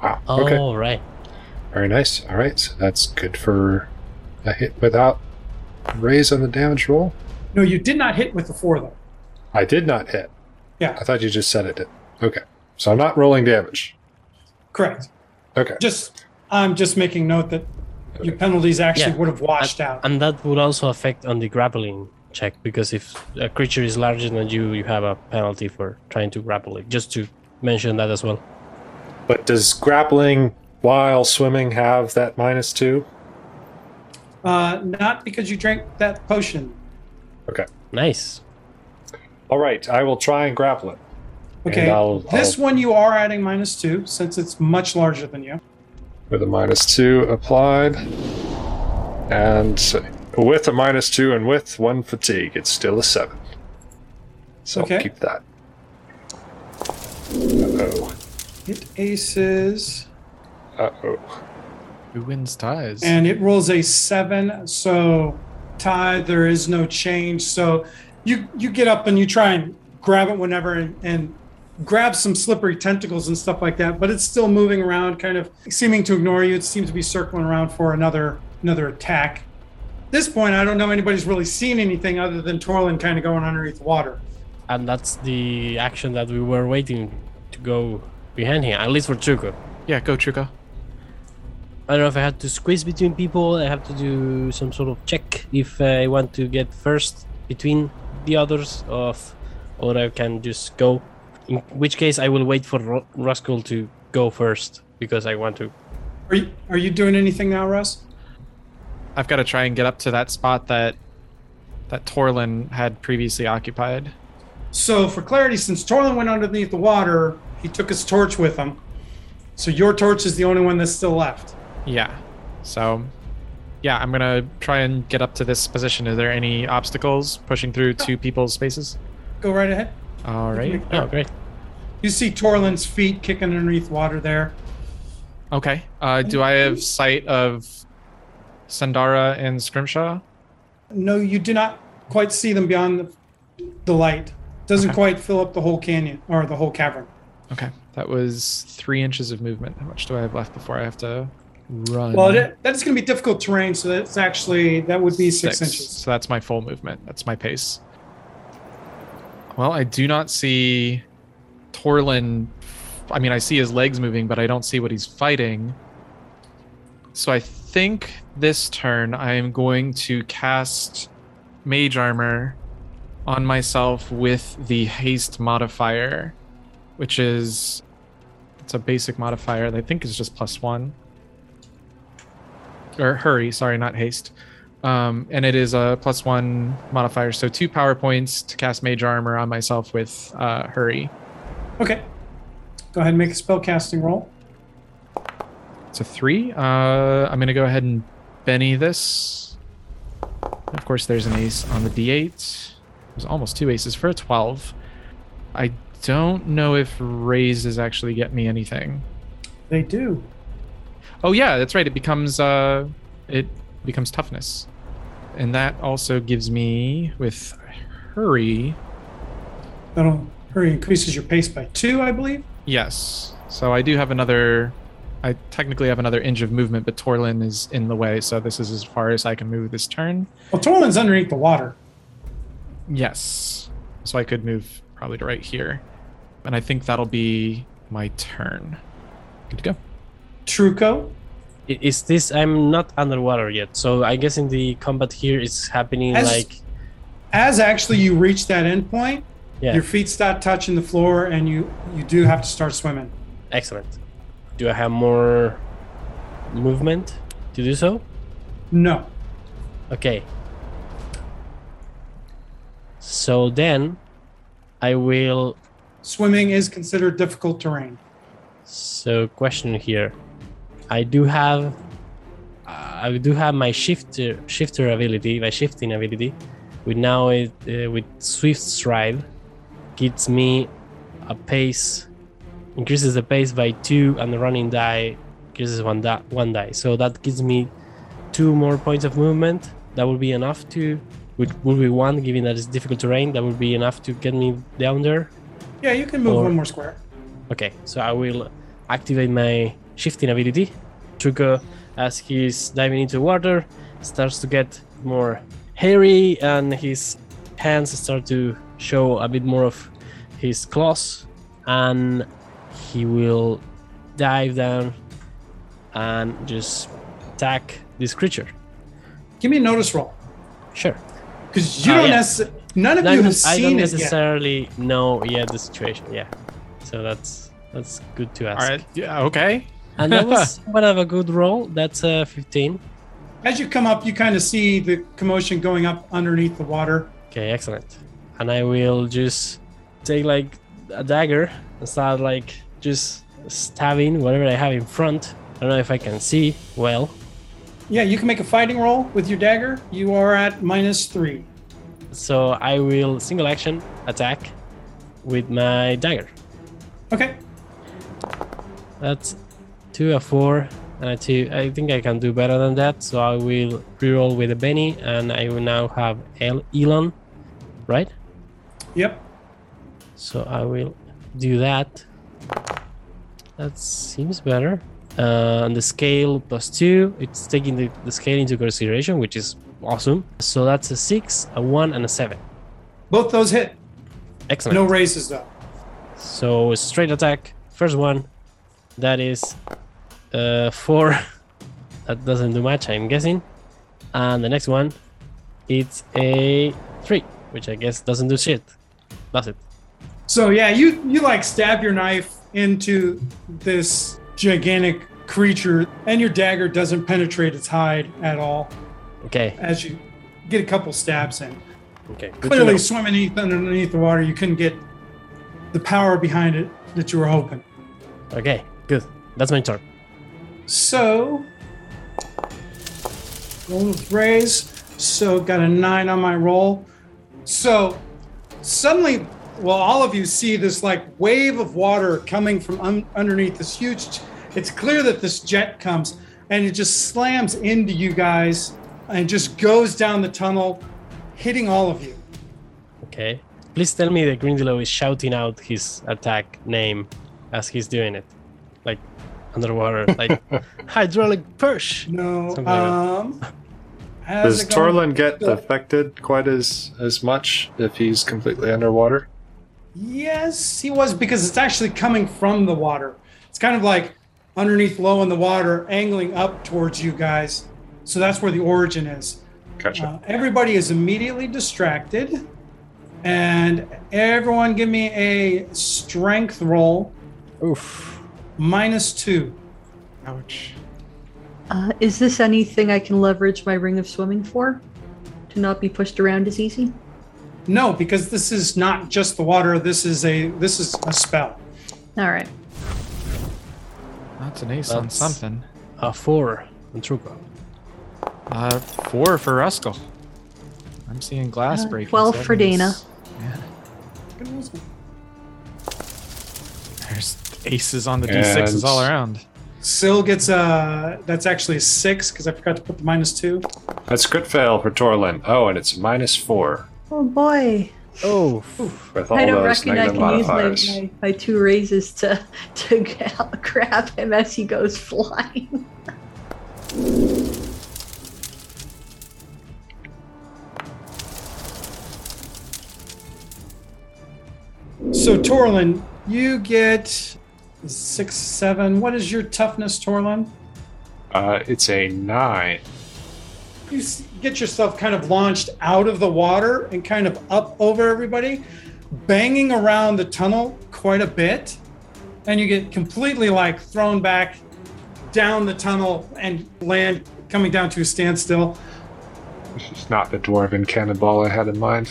Wow. oh Okay. right. Very nice. All right. So that's good for a hit without raise on the damage roll. No, you did not hit with the four though. I did not hit. Yeah, I thought you just said it did. Okay. So I'm not rolling damage. correct. Okay. Just I'm just making note that your penalties actually Yeah. would have washed out. And that would also affect on the grappling check because if a creature is larger than you, you have a penalty for trying to grapple it. Just to mention that as well. But does grappling while swimming have that minus two? Uh, not because you drank that potion. Okay. Nice. All right, I will try and grapple it. Okay. I'll- this I'll- one you are adding minus two since it's much larger than you. With a minus two applied. And with a minus two and with one fatigue, it's still a seven. So Okay. keep that. Uh oh. It aces Uh oh. Who wins ties? and it rolls a seven. So tie, there is no change. So you you get up and you try and grab it whenever and, and grab some slippery tentacles and stuff like that, but it's still moving around, kind of seeming to ignore you. It seems to be circling around for another another attack. At this point, I don't know anybody's really seen anything other than Torlin kind of going underneath the water. And that's the action that we were waiting to go behind here, at least for Truco. yeah, go Truco. I don't know if I had to squeeze between people. I have to do some sort of check if I want to get first between the others, of, or I can just go. In which case, I will wait for Ro- Rascal to go first because I want to. Are you are you doing anything now, Russ? I've got to try and get up to that spot that that Torlin had previously occupied. So, for clarity, since Torlin went underneath the water, he took his torch with him. So your torch is the only one that's still left. Yeah. So, yeah, I'm gonna try and get up to this position. Are there any obstacles pushing through two people's spaces? Go right ahead. All right. Oh, great. You see Torlin's feet kicking underneath water there. Okay. Uh, do I have sight of Sandara and Scrimshaw? No, you do not quite see them beyond the, the light. Doesn't Okay. quite fill up the whole canyon or the whole cavern. Okay. That was three inches of movement. How much do I have left before I have to run? Well, that's going to be difficult terrain, so that's actually that would be six, inches. So that's my full movement. That's my pace. Well, I do not see Torlin. I mean, I see his legs moving, but I don't see what he's fighting. So I think this turn I am going to cast Mage Armor on myself with the haste modifier, which is it's a basic modifier that I think is just plus one. Or hurry, sorry, not haste. Um, and it is a plus one modifier, so two power points to cast Mage Armor on myself with uh, hurry. Okay. Go ahead and make a spell casting roll. It's a three. Uh, I'm gonna go ahead and Benny this. Of course, there's an ace on the d8. There's almost two aces for a 12. I don't know if raises actually get me anything. They do. Oh yeah, that's right. It becomes uh, it becomes toughness, and that also gives me with hurry. That'll hurry increases your pace by two, I believe. Yes. So I do have another. I technically have another inch of movement, but Torlin is in the way, so this is as far as I can move this turn. Well, Torlin's underneath the water. Yes. So I could move probably to right here, and I think that'll be my turn. Good to go. Truco. Is this? I'm not underwater yet, so I guess in the combat here it's happening As- like. As actually you reach that end point, Yeah. your feet start touching the floor, and you you do have to start swimming. Excellent. Do I have more movement to do so? No. Okay. So then I will Swimming is considered difficult terrain. so question here. I do have uh, I do have my shifter shifter ability, my shifting ability. With now it uh, with swift stride gives me a pace increases the pace by 2 and the running die increases one die, one die. So that gives me two more points of movement. That will be enough to which will be one given that it's difficult terrain that would be enough to get me down there. Yeah, you can move Or- one more square. Okay, so I will activate my shifting ability. Truco, as he's diving into water, starts to get more hairy and his hands start to show a bit more of his claws. And he will dive down and just attack this creature. Give me a notice roll. Sure. Because you Ah, don't yeah. necessarily, none of I you don't, have I seen don't it yet. necessarily know yet the situation. Yeah. So that's that's good to ask. All right. Yeah. Okay. And that was one of a good roll. That's a 15. As you come up, you kind of see the commotion going up underneath the water. Okay, excellent. And I will just take like a dagger and start like just stabbing whatever I have in front. I don't know if I can see well. Yeah, you can make a fighting roll with your dagger. You are at minus three. So I will single action attack with my dagger. Okay. That's two, a four, and a two. I think I can do better than that. So I will reroll with a Benny, and I will now have El- Elon, right? Yep. So I will do that. That seems better. Uh, and the scale plus two, it's taking the, the scale into consideration, which is awesome. So that's a six, a one, and a seven. Both those hit. Excellent. No raises though. So straight attack, first one, that is uh, four. that doesn't do much, I'm guessing. And the next one, it's a three, which I guess doesn't do shit. Does it? So yeah, you you like stab your knife into this gigantic creature, and your dagger doesn't penetrate its hide at all. Okay. As you get a couple stabs in, Okay. good clearly swimming underneath, underneath the water, you couldn't get the power behind it that you were hoping. Okay. Good. That's my turn. So, roll with raise. So, got a nine on my roll. So, suddenly, well, all of you see this like wave of water coming from un- underneath this huge. It's clear that this jet comes and it just slams into you guys and just goes down the tunnel, hitting all of you. Okay. Please tell me that Grindylow is shouting out his attack name as he's doing it. Like underwater, like hydraulic push. No. Something like. Um, Does? Torlin get Yeah. affected quite as as much if he's completely underwater? Yes, he was because it's actually coming from the water. It's kind of like underneath low in the water, angling up towards you guys. So that's where the origin is. Gotcha. Uh, everybody is immediately distracted. And everyone give me a strength roll Oof. Minus two. Ouch. Uh, is this anything I can leverage my ring of swimming for? To not be pushed around as easy? No, because this is not just the water. This is a this is a spell. All right. That's an ace on That's- something. A four on Truco. Uh, four for Ruskell. I'm seeing glass Uh, breaking. 12 so for Dana. Yeah, there's aces on the d6s all around. Syl gets a that's actually a six because I forgot to put the minus two. That's crit fail for Torlin. Oh, and it's minus four Oh boy. Oh, with all I don't those reckon I negative can use my, my, my two raises to to g- grab him as he goes flying. So Torlin, you get six, seven. What is your toughness, Torlin? Uh, it's a nine. You get yourself kind of launched out of the water and kind of up over everybody, banging around the tunnel quite a bit, and you get completely like thrown back down the tunnel and land coming down to a standstill. This is not the dwarven cannonball I had in mind.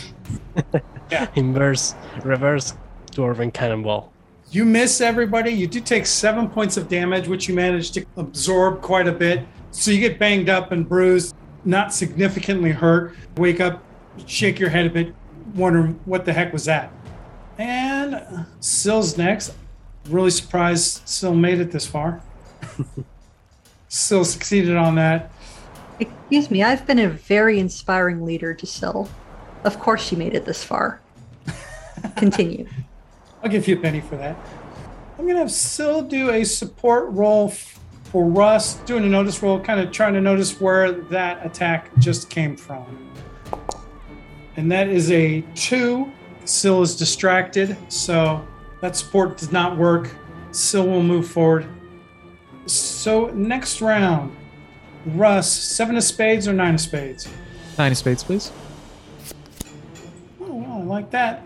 yeah. inverse, reverse dwarven cannonball. You miss everybody. You do take seven points of damage, which you manage to absorb quite a bit. So you get banged up and bruised, not significantly hurt. Wake up, shake your head a bit, wondering what the heck was that. And Syl's next. Really surprised Syl made it this far. Sill succeeded on that. Excuse me, I've been a very inspiring leader to Syl. Of course she made it this far. Continue. I'll give you a penny for that. I'm gonna have Syl do a support roll for Russ, doing a notice roll, kind of trying to notice where that attack just came from. And that is a two. Syl is distracted, so that support does not work. Syl will move forward. So next round, Russ, seven of spades or nine of spades? Nine of spades, please. Oh, well, I like that.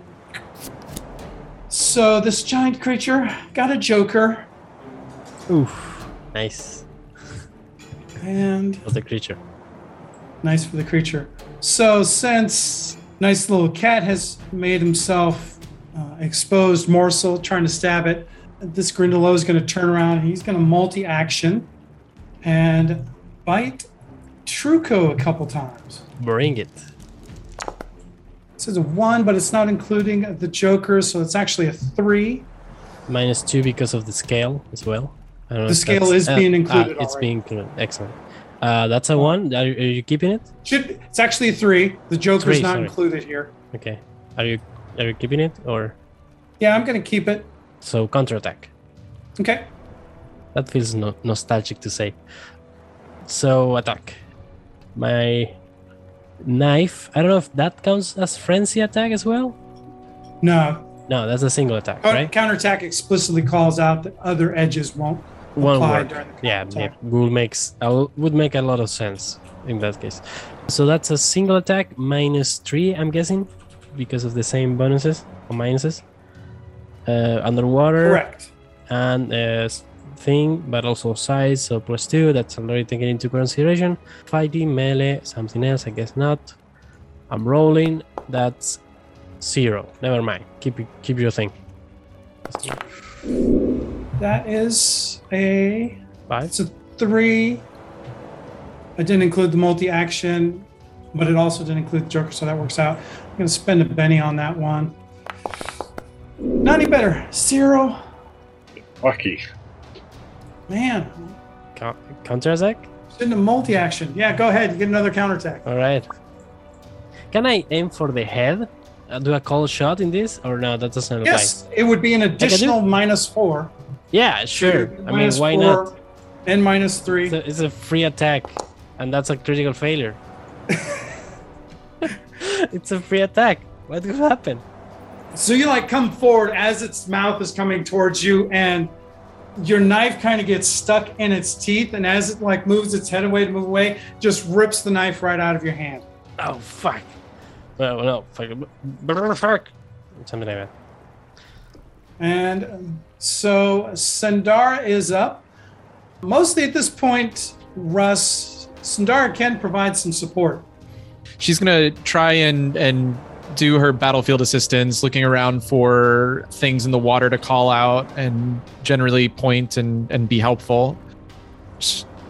So this giant creature got a joker Oof. Nice and for the creature. nice for the creature. So since nice little cat has made himself uh, exposed morsel trying to stab it, this Grindylow is going to turn around. He's going to multi-action and bite Truco a couple times. Bring it. Is a one, but it's not including the Joker, so it's actually a three. Minus two because of the scale as well. I don't know The scale is being ah, included it's being included. Excellent. Uh, that's a one. Are, are you keeping it? Should it's actually a three. The Joker's Three, not sorry. included here. Okay. Are you are you keeping it or Yeah, I'm gonna keep it. so counterattack? Okay. That feels no- nostalgic to say. So attack. My knife. I don't know if that counts as frenzy attack as well. No. No, that's a single attack, Coun- right? Counterattack explicitly calls out that other edges won't One apply word. during the Yeah, yeah, would makes would make a lot of sense in that case. So that's a single attack minus three, I'm guessing, because of the same bonuses or minuses. Uh, underwater Correct. and uh, thing, but also size, so plus two. That's already taken into consideration. 5D melee, something else, I guess not. I'm rolling. That's zero. Never mind. Keep it- keep your thing. That is a Five. it's a three. I didn't include the multi-action, but it also didn't include the Joker, so that works out. I'm gonna spend a Benny on that one. Not any better. Zero. Lucky. Man, Coun- counter attack. Into multi-action. Yeah, go ahead. You get another counterattack. All right. Can I aim for the head? Uh, do a shot in this, or no? That doesn't apply. Yes, it would be an additional minus four. Yeah, sure. I mean, why four not? And minus three. It's a, it's a free attack, and that's a critical failure. it's a free attack. What could happen? So you like come forward as its mouth is coming towards you, and your knife kind of gets stuck in its teeth, and as it like moves its head away to move away, just rips the knife right out of your hand. Oh fuck! Well, no, fuck, brr, fuck, something like that. And um, so Sandara is up. Mostly at this point, Russ, Sandara can provide some support. She's gonna try and and do her battlefield assistance, looking around for things in the water to call out and generally point and and be helpful.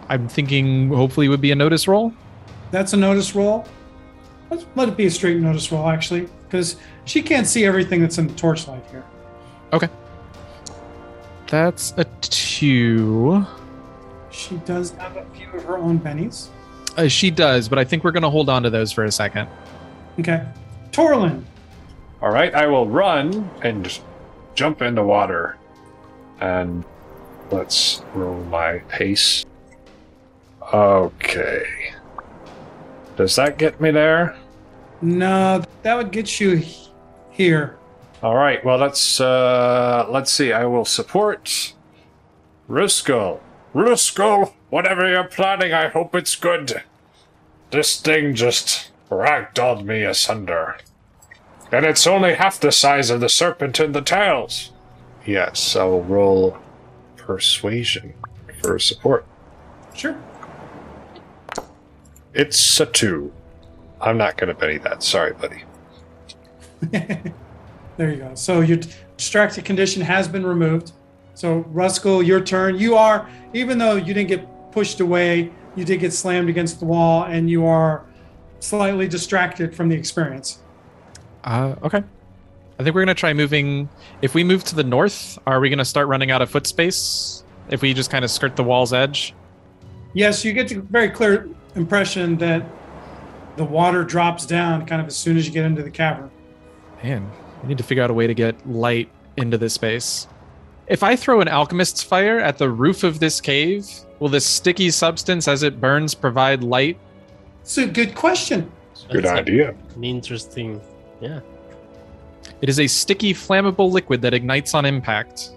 I'm thinking hopefully it would be a notice roll. That's a notice roll. Let's let it be a straight notice roll, actually, because she can't see everything that's in the torchlight here. Okay. That's a two. She does have a few of her own bennies. Uh, she does, but I think we're gonna hold on to those for a second. Okay. Torlin, All right, I will run and just jump in the water. And let's roll my pace. Okay. Does that get me there? no, that would get you he- here. All right. Well, let's uh let's see. I will support Ruskell. Ruskell, whatever you're planning, I hope it's good. This thing just ragdolled me asunder. And it's only half the size of the serpent in the tails. Yes, I will roll persuasion for support. Sure. It's a two. I'm not gonna Benny that. Sorry, buddy. There you go. So your distracted condition has been removed. So Ruskell, your turn. You are, even though you didn't get pushed away, you did get slammed against the wall, and you are slightly distracted from the experience. Uh, okay. I think we're gonna try moving. If we move to the north, are we gonna start running out of foot space? If we just kind of skirt the wall's edge? Yes, you get a very clear impression that the water drops down kind of as soon as you get into the cavern. Man, we need to figure out a way to get light into this space. If I throw an alchemist's fire at the roof of this cave, will this sticky substance as it burns provide light? It's a good question. Good That's idea. An interesting. Yeah. It is a sticky, flammable liquid that ignites on impact.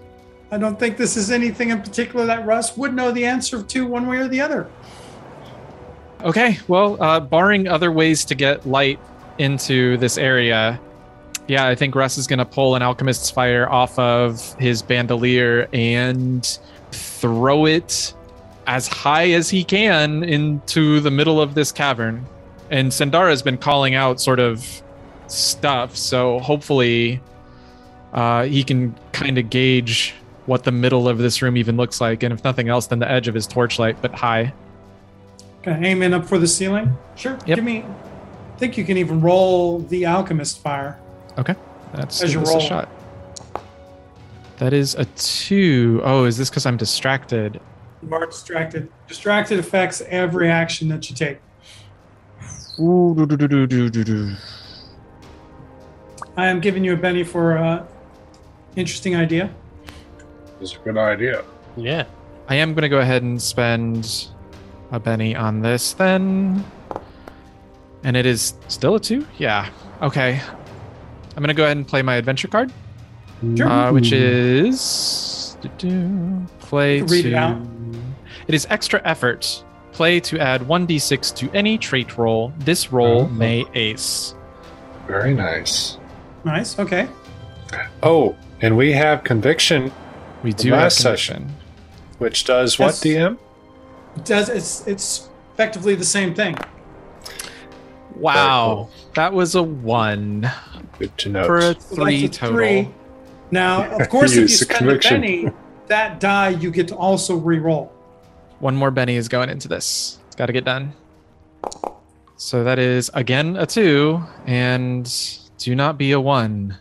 I don't think this is anything in particular that Russ would know the answer to one way or the other. Okay, well, uh, barring other ways to get light into this area, yeah, I think Russ is going to pull an alchemist's fire off of his bandolier and throw it as high as he can into the middle of this cavern. And Sandara has been calling out sort of stuff, so hopefully uh, he can kind of gauge what the middle of this room even looks like, and if nothing else, then the edge of his torchlight, but high. Kind of aiming up for the ceiling. Sure. Yep. Give me. I think you can even roll the alchemist fire. Okay, that's As you roll. a shot. That is a two. Oh, is this because I'm distracted? You are distracted. Distracted affects every action that you take. Ooh, do, do, do, do, do, do, do. I am giving you a Benny for uh, interesting idea. It's a good idea. Yeah. I am going to go ahead and spend a Benny on this then. And it is still a two? Yeah. Okay. I'm going to go ahead and play my adventure card, Sure. uh, which is. do-do, Play You can read to. It out. It is extra effort. Play to add 1d6 to any trait roll. This roll Oh. may ace. Very nice. nice. Okay. Oh, and we have conviction, We do Last have conviction. which does what, Yes. DM? It does it's it's effectively the same thing. Wow. That was a one Good to know. for a So that's three a total. three. Now, of course, if you spend conviction. a Benny, that die you get to also re-roll. One more Benny is going into this. It's got to get done. So that is again a two, and do not be a one.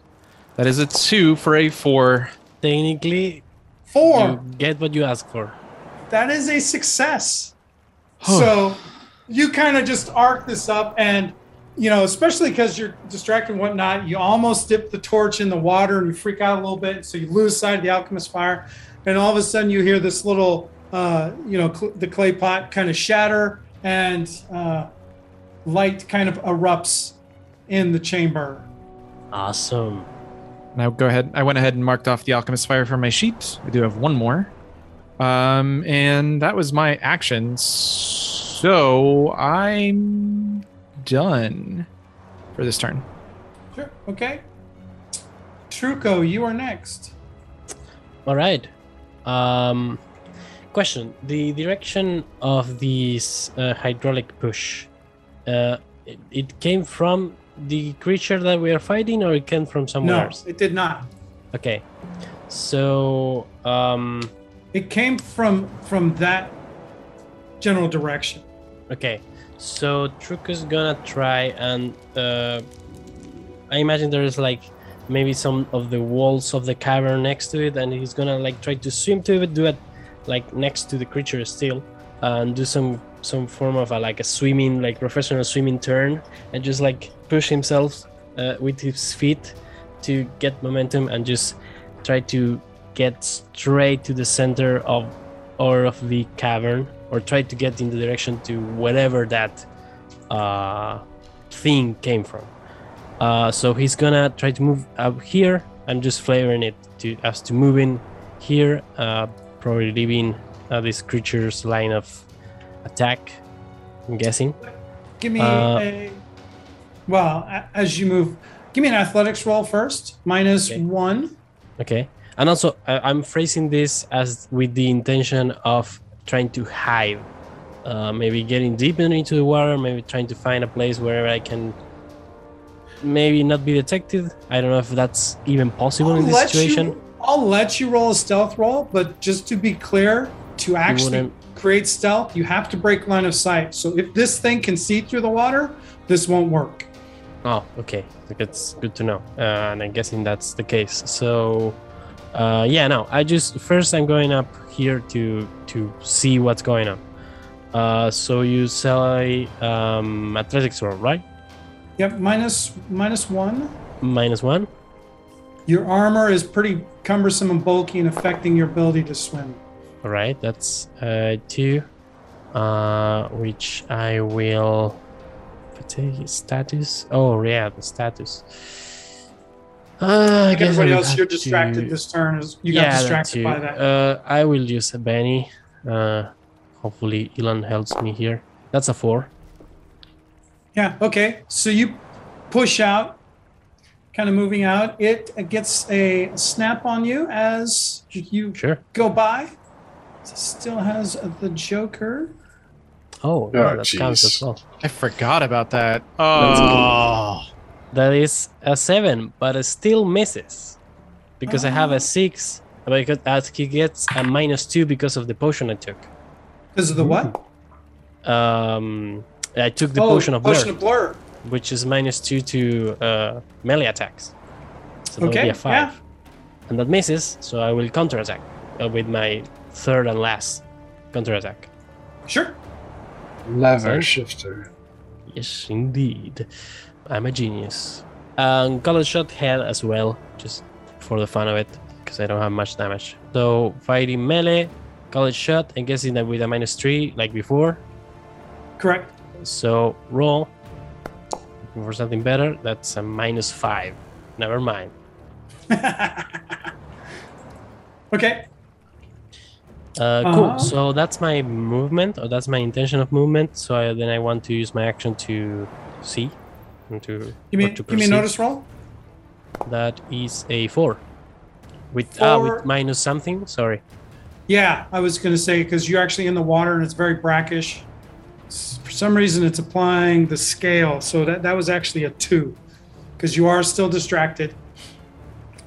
That is a two for a four. Technically, Four. you get what you ask for. That is a success. so you kind of just arc this up and you know especially because you're distracted and whatnot you almost dip the torch in the water and you freak out a little bit so you lose sight of the alchemist fire and all of a sudden you hear this little uh, you know cl- the clay pot kind of shatter and uh, light kind of erupts in the chamber Awesome. Now go ahead. I went ahead and marked off the alchemist fire from my sheet. I do have one more. Um, and that was my action. So I'm done for this turn. sure okay truco you are next All right. Um, question: The direction of this uh, hydraulic push, uh, it, it came from the creature that we are fighting, or it came from somewhere no else? it did not Okay. So, um, It came from from that general direction. okay. So Truk is gonna try and uh, I imagine there is like maybe some of the walls of the cavern next to it, and he's gonna like try to swim to it, do it like next to the creature still, and do some some form of a like a swimming like professional swimming turn, and just like push himself uh, with his feet to get momentum and just try to get straight to the center of or of the cavern or try to get in the direction to whatever that uh, thing came from. Uh, so he's gonna try to move up here. I'm just flavoring it to as to moving here, uh, probably leaving uh, this creature's line of attack. I'm guessing. Give me Uh, a well as you move. Give me an athletics roll first. Minus Okay. one. Okay. And also, I I'm phrasing this as with the intention of trying to hide. Uh, maybe getting deeper into the water, maybe trying to find a place where I can maybe not be detected. I don't know if that's even possible in this situation. you. I'll let you roll a stealth roll, but just to be clear, to actually create stealth, you have to break line of sight. So if this thing can see through the water, this won't work. Oh, okay. That's good to know. Uh, and I'm guessing that's the case. So, uh, yeah, no. I just first I'm going up here to to see what's going on. Uh, so you say um, athletics roll, right? Yep. Minus minus one. Minus one. Your armor is pretty cumbersome and bulky and affecting your ability to swim. All right, that's uh, two, uh, which I will fatigue status. Oh yeah, the status. Uh, I Like guess everybody else, you're distracted to- this turn. Is you yeah, got that distracted by that. Uh, I will use a Benny. Uh, hopefully, Elon helps me here. That's a four. Yeah. Okay. So you push out, kind of moving out. It gets a snap on you as you Sure. go by. Still has the Joker. Oh, Oh, yeah, that counts as well. I forgot about that. Oh, That is a seven, but it still misses because I have Oh. a six. Because as he gets a minus two because of the potion I took. Because of the what? Um, I took the oh, potion of blur, potion of blur. Which is minus two to uh, melee attacks. So that would be a five, yeah. and that misses. So I will counterattack uh, with my third and last counterattack. Sure. Lever Sorry? shifter. Yes, indeed. I'm a genius. Um, called shot head as well, just for the fun of it, because I don't have much damage. So fighting melee, called shot, I'm guessing that with a minus three, like before. Correct. So roll Looking for something better. That's a minus five. Never mind. okay. Uh, cool. Uh-huh. So that's my movement, or that's my intention of movement. So I, then I want to use my action to see and to Give me to give me a notice roll. That is a four. With ah, Four. with minus something. Sorry. Yeah, I was going to say because you're actually in the water and it's very brackish. For some reason, it's applying the scale, so that that was actually a two, because you are still distracted.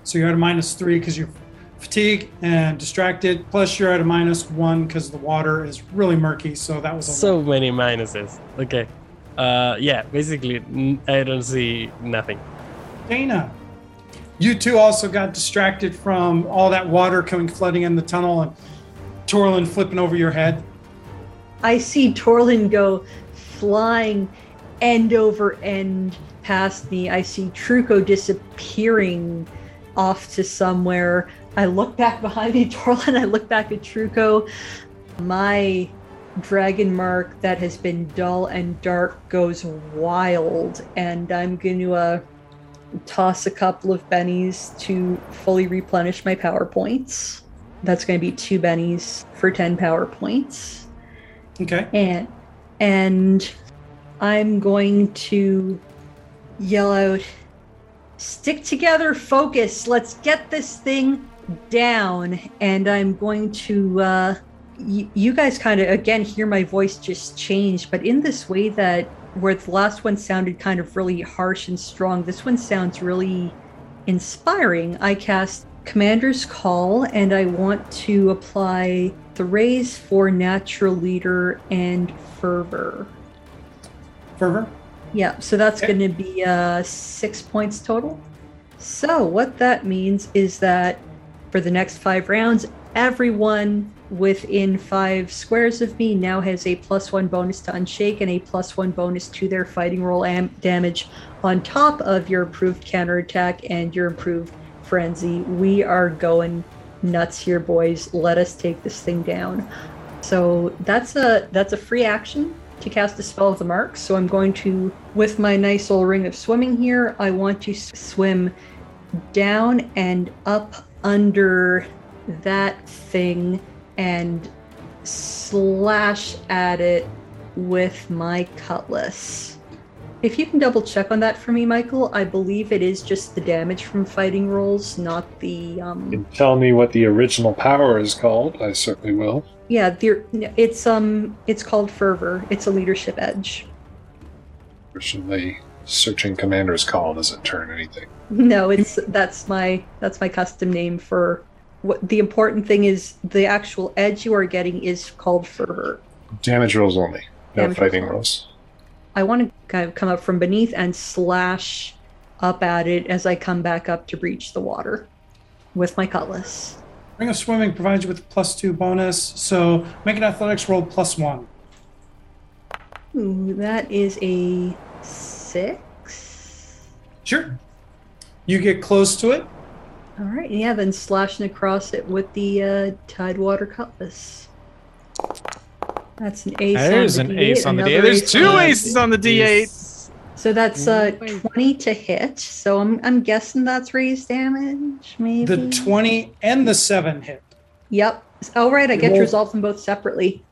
So you're at a minus three because you're fatigued and distracted. Plus, you're at a minus one because the water is really murky. So that was a So many minuses. Okay. Uh, yeah. Basically, I don't see nothing. Dana. You two also got distracted from all that water coming flooding in the tunnel and Torlin flipping over your head. I see Torlin go flying end over end past me. I see Truco disappearing off to somewhere. I look back behind me, Torlin. I look back at Truco. My dragon mark that has been dull and dark goes wild, and I'm going to uh, toss a couple of bennies to fully replenish my power points. That's going to be two bennies for 10 power points Okay. and and I'm going to yell out stick together focus let's get this thing down and I'm going to uh y- you guys kind of again hear my voice just change but in this way that where the last one sounded kind of really harsh and strong this one sounds really inspiring I cast commander's call and I want to apply the raise for natural leader and fervor. Fervor. Yeah, so that's Okay. going to be uh, six points total. So, what that means is that for the next five rounds, everyone within five squares of me now has a plus one bonus to unshake and a plus one bonus to their fighting roll am- damage on top of your improved counterattack and your improved frenzy. We are going nuts here, boys. Let us take this thing down. So that's a that's a free action to cast a spell of the mark. So I'm going to, with my nice old ring of swimming here, I want to swim down and up under that thing and slash at it with my cutlass. If you can double check on that for me, Michael, I believe it is just the damage from fighting rolls, not the um Can tell me what the original power is called? I certainly will. yeah, the, it's um it's called fervor. It's a leadership edge. Originally, searching commander's call doesn't turn anything. No, it's that's my that's my custom name for what the important thing is the actual edge you are getting is called fervor. Damage rolls only, no Damage fighting rolls. rolls. I want to kind of come up from beneath and slash up at it as I come back up to breach the water with my cutlass. Ring of Swimming provides you with a plus two bonus, so make an athletics roll plus one. Ooh, that is a six. Sure. You get close to it. All right, yeah, then slashing across it with the uh, Tidewater Cutlass. That's an ace. There's on an the ace on the another D8. There's ace two on the- aces on the D8. So that's uh, 20 to hit. So I'm, I'm guessing that's raised damage, maybe. The 20 and the 7 hit. Yep. Oh, right. I get to Roll. resolve them both separately.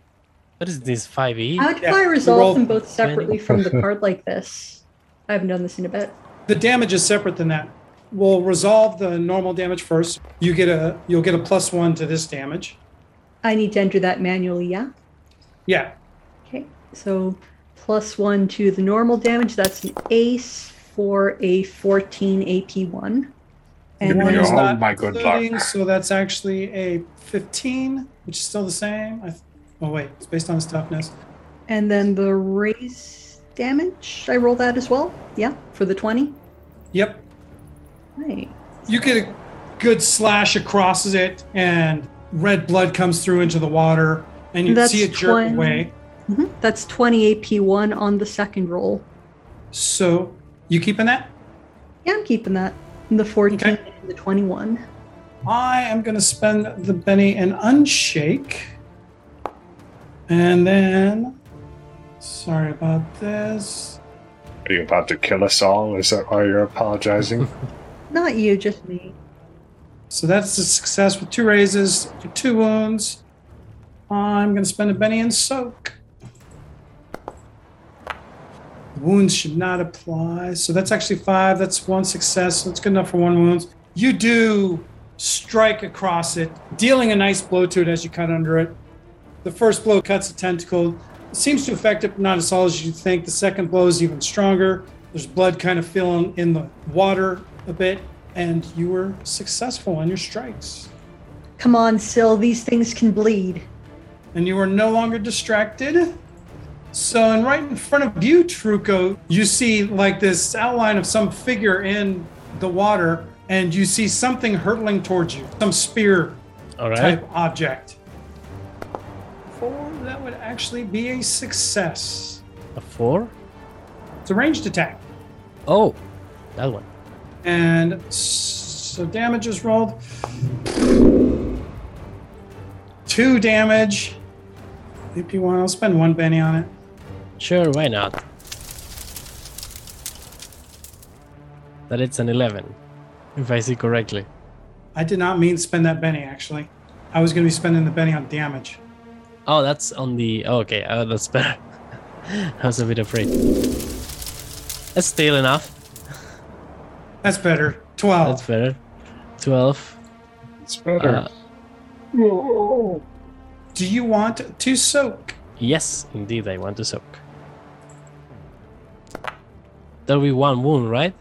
What is this? E? 5e? How do Yeah, I we resolve rolled- them both separately from the card like this? I haven't done this in a bit. The damage is separate than that. We'll resolve the normal damage first. You get a you'll get a plus one to this damage. I need to enter that manually, yeah? Yeah. Okay, so plus one to the normal damage. That's an ace for a 14 AP1. And one you is not oh my good including, luck. So that's actually a 15, which is still the same. I th- oh wait, it's based on his toughness. and then the raise damage. I roll that as well. Yeah, for the 20. Yep. Right. You get a good slash across it, and red blood comes through into the water, and you That's see it jerk 20. away. hmm That's 20 AP1 on the second roll. So you keeping that? Yeah, I'm keeping that. The 14 Okay. and the 21. I am going to spend the Benny and unshake. And then, sorry about this. Are you about to kill us all? Is that why you're apologizing? Not you, just me. So that's a success with two raises for two wounds. I'm going to spend a Benny and soak. Wounds should not apply. So that's actually five. That's one success. It's good enough for one wound. You do strike across it, dealing a nice blow to it as you cut under it. The first blow cuts a tentacle. It seems to affect it, but not as all as you think. The second blow is even stronger. There's blood kind of filling in the water a bit, and you were successful on your strikes. Come on, Syl, these things can bleed. And you are no longer distracted. So, and right in front of you, Truco, you see like this outline of some figure in the water, and you see something hurtling towards you, some spear All right. type object. Four, that would actually be a success. A 4? It's a ranged attack. Oh, that one. And so damage is rolled. Two damage. AP1, I'll spend one Benny on it. Sure, why not? That it's an 11, if I see correctly. I did not mean spend that Benny, actually. I was going to be spending the Benny on damage. Oh, that's on the. Oh, okay, uh, that's better. I was a bit afraid. That's still enough. That's better. 12. That's better. 12. it's better. Uh, Do you want to soak? yes, indeed, I want to soak. That'll be one wound, right?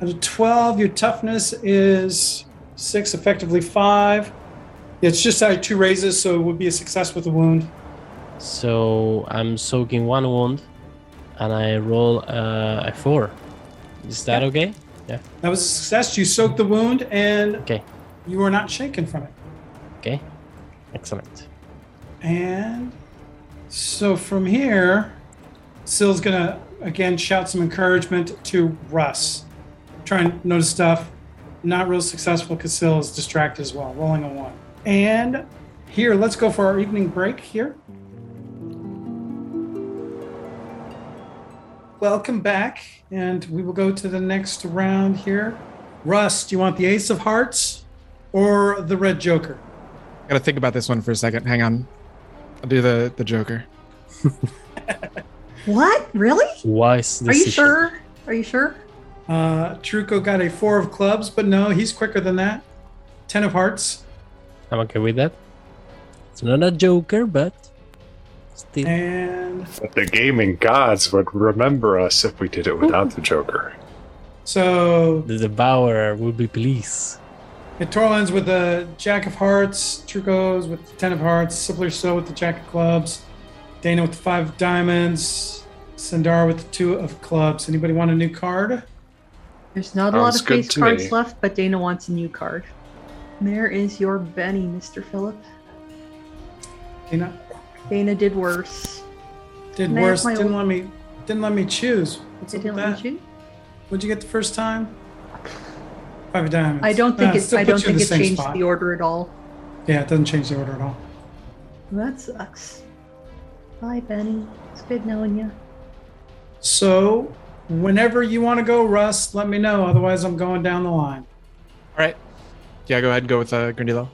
At a 12, your toughness is 6, effectively 5. It's just out of two raises, so it would be a success with a wound. So I'm soaking one wound, and I roll uh, a four. Is that okay? Yeah. That was a success. You soaked the wound, and Okay. you are not shaken from it. Okay. Excellent. And so from here, Syl's gonna again shout some encouragement to Russ. Try and notice stuff. Not real successful because Syl is distracted as well, rolling a one. And here, let's go for our evening break here. Welcome back, and we will go to the next round here. Russ, do you want the Ace of Hearts or the Red Joker? Gotta think about this one for a second. Hang on. I'll do the the Joker. What? Really? Wise Are you sure? Are you sure? Uh, Truco got a four of clubs, but no, he's quicker than that. Ten of hearts. I'm okay with that. It's not a joker, but still. And But the gaming gods would remember us if we did it without the Joker. so The devourer will be pleased. It Torlin's with the Jack of Hearts, Truco's with the Ten of Hearts, Simpler So with the Jack of Clubs, Dana with the Five of Diamonds, Sandar with the Two of Clubs. Anybody want a new card? There's not a lot of face to cards me. left, but Dana wants a new card. There is your Benny, Mr. Phillip. Dana Dana did worse. did May I have worse. my Didn't old- let me. Didn't let me choose. What's They up with didn't that? let you. What'd you get the first time? Five of Diamonds. I don't think Ah, it. I don't think it same changed spot. the order at all. Yeah, it doesn't change the order at all. That sucks. Bye, Benny. It's good knowing you. So, whenever you want to go, Russ, let me know. Otherwise, I'm going down the line. All right. Yeah, go ahead and go with uh, Grindylow.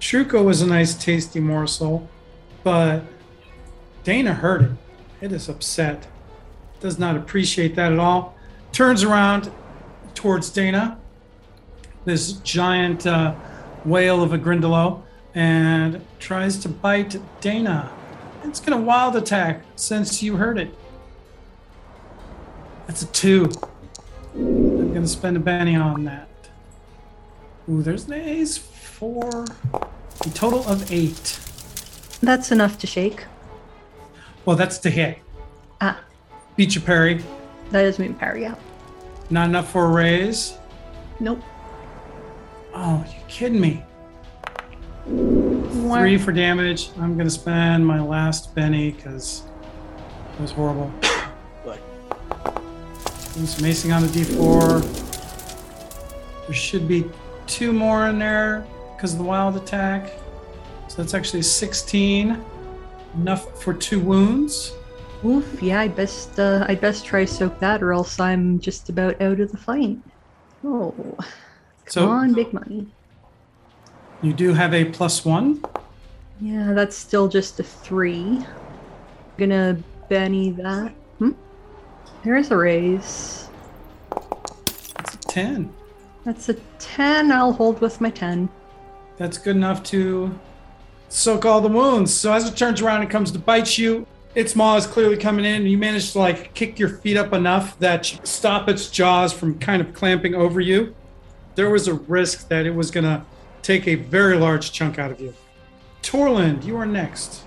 Truco was a nice, tasty morsel, but Dana heard it. It is upset. Does not appreciate that at all. Turns around towards Dana, this giant uh, whale of a Grindylow, and tries to bite Dana. It's going to wild attack since you heard it. That's a two. I'm going to spend a Benny on that. Ooh, there's an ace. Four. A total of eight. That's enough to shake. Well, that's to hit. Ah, Beat your parry. that doesn't mean parry out. Not enough for a raise. Nope. Oh, you kidding me? Three for damage. I'm gonna spend my last Benny because it was horrible. What? Doing some macing on the D4. There should be two more in there because of the wild attack. So that's actually 16. Enough for two wounds. Oof, yeah, I best uh, I best try soak that or else I'm just about out of the fight. Oh. Come So on, big money. you do have a plus one. Yeah, that's still just a three. Gonna Benny that. Hmm? There's a raise. It's a 10. That's a 10. I'll hold with my 10. That's good enough to soak all the wounds. So as it turns around and comes to bite you, its maw is clearly coming in, and you manage to like kick your feet up enough that you stop its jaws from kind of clamping over you. There was a risk that it was gonna take a very large chunk out of you. Torlin, you are next.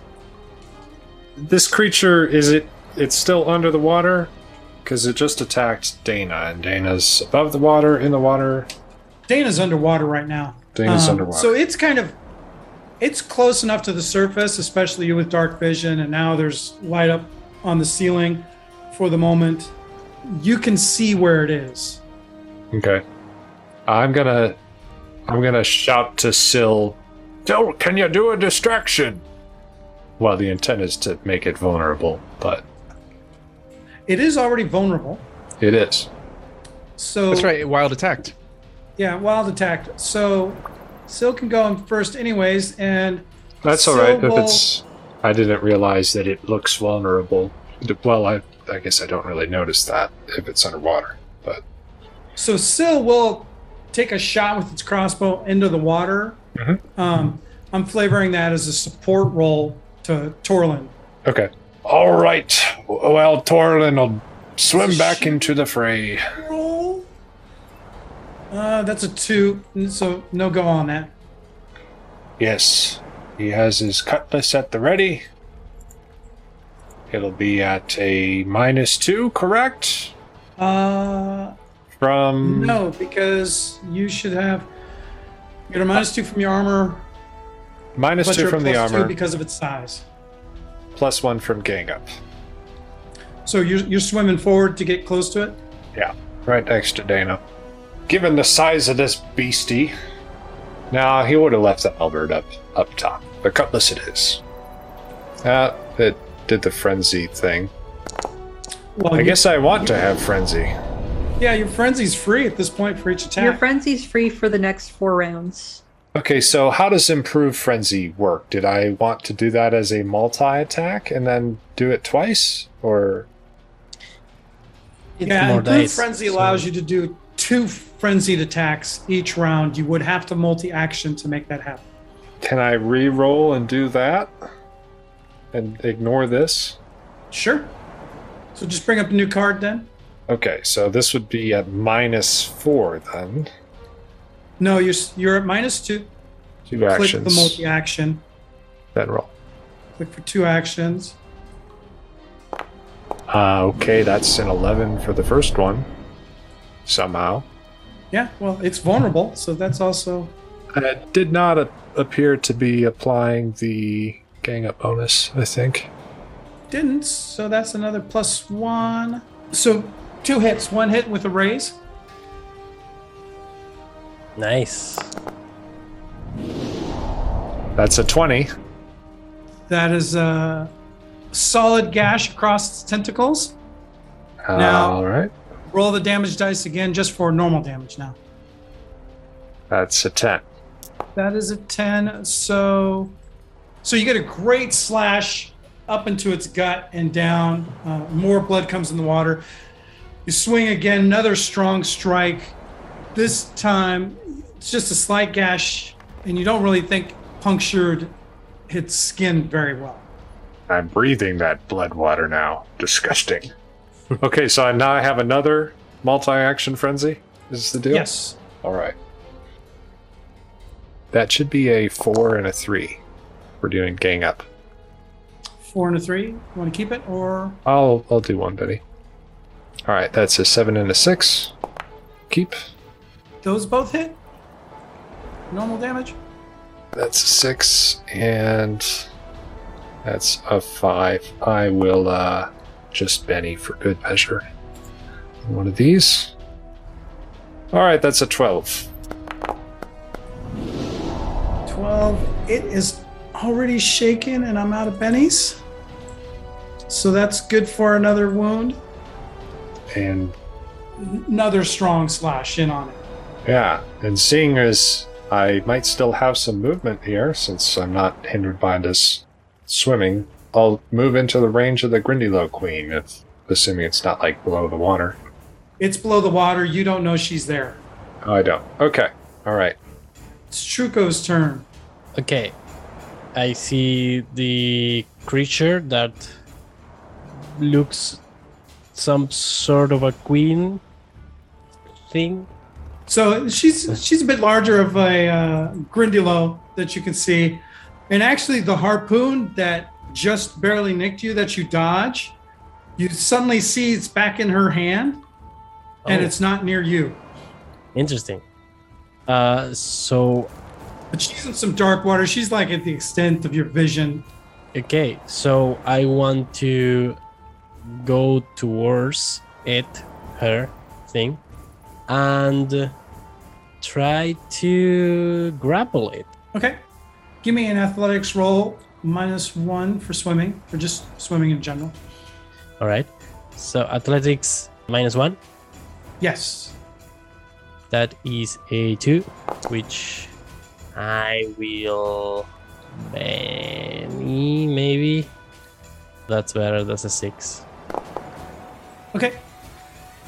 This creature is it? It's still under the water because it just attacked Dana, and Dana's above the water, in the water. Dana's underwater right now. Dana's Um, underwater. So it's kind of it's close enough to the surface, especially you with dark vision, and now there's light up on the ceiling for the moment. You can see where it is. Okay. I'm gonna I'm gonna shout to Syl Syl, can you do a distraction? Well the intent is to make it vulnerable, but It is already vulnerable. it is. So That's right. Wild attacked. Yeah, wild attacked. So Syl can go in first anyways, and That's alright if it's I didn't realize that it looks vulnerable. Well I I guess I don't really notice that if it's underwater. But So Syl will take a shot with its crossbow into the water. Mhm. Um, I'm flavoring that as a support role to Torlin. okay. Alright. Well Torlin will swim back into the fray. Roll. Uh, that's a two, so no go on that. Yes, he has his cutlass at the ready. It'll be at a minus two, correct? Uh, From no, because you should have you're a minus two from your armor, minus two from the armor, because of its size. plus one from gang up. So you're you're swimming forward to get close to it. Yeah, right next to Dana. Given the size of this beastie, now he would have left the halberd up up top. The cutlass it is. Uh, it did the frenzy thing. Well, I guess I want to have frenzy. Yeah, your frenzy's free at this point for each attack. Your frenzy's free for the next four rounds. Okay, so how does improve frenzy work? Did I want to do that as a multi attack and then do it twice, or It's yeah, more improved dice. frenzy so- allows you to do two frenzied attacks each round. You would have to multi-action to make that happen. can I re-roll and do that and ignore this? Sure. So just bring up a new card then. Okay, so this would be at minus four then. No, you're you're at minus two. Two Click actions. the multi-action. then roll. Click for two actions. Uh, okay, that's an eleven for the first one. Somehow, Yeah, well, it's vulnerable, so that's also it did not a- appear to be applying the gang up bonus. I think. didn't. So that's another plus one. So two hits, one hit with a raise. Nice. That's a twenty. That is a solid gash across its tentacles. Now- All right, Roll the damage dice again, just for normal damage now. that's a ten. That is a 10. So so you get a great slash up into its gut and down. Uh, more blood comes in the water. You swing again, another strong strike. This time, it's just a slight gash, and you don't really think punctured its skin very well. I'm breathing that blood water now. Disgusting. okay, so I now I have another multi-action frenzy. Is this the deal? Yes. All right. That should be a four and a three. We're doing gang up. Four and a three. You want to keep it or I'll I'll do one, Benny. All right, that's a seven and a six. Keep. those both hit? Normal damage? That's a six and that's a five. I will uh just Benny for good measure. One of these. All right, that's a twelve. 12. It is already shaken, and I'm out of bennies. So that's good for another wound. And Another strong slash in on it. yeah, and seeing as I might still have some movement here, since I'm not hindered by this swimming, I'll move into the range of the Grindylow Queen, if assuming it's not like below the water. It's below the water. You don't know she's there. Oh, I don't. Okay. All right. It's Truco's turn. Okay. I see the creature that looks some sort of a queen thing. So she's she's a bit larger of a uh, that you can see, and actually the harpoon that just barely nicked you that you dodge, you suddenly see it's back in her hand, and Oh. it's not near you. Interesting. Uh, so But she's in some dark water. She's like at the extent of your vision. okay, so I want to go towards it, her thing, and try to grapple it. Okay. Give me an athletics roll minus one for swimming, or just swimming in general. All right. So athletics minus one. Yes. That is a two, which I will Benny maybe. That's better. That's a six. Okay.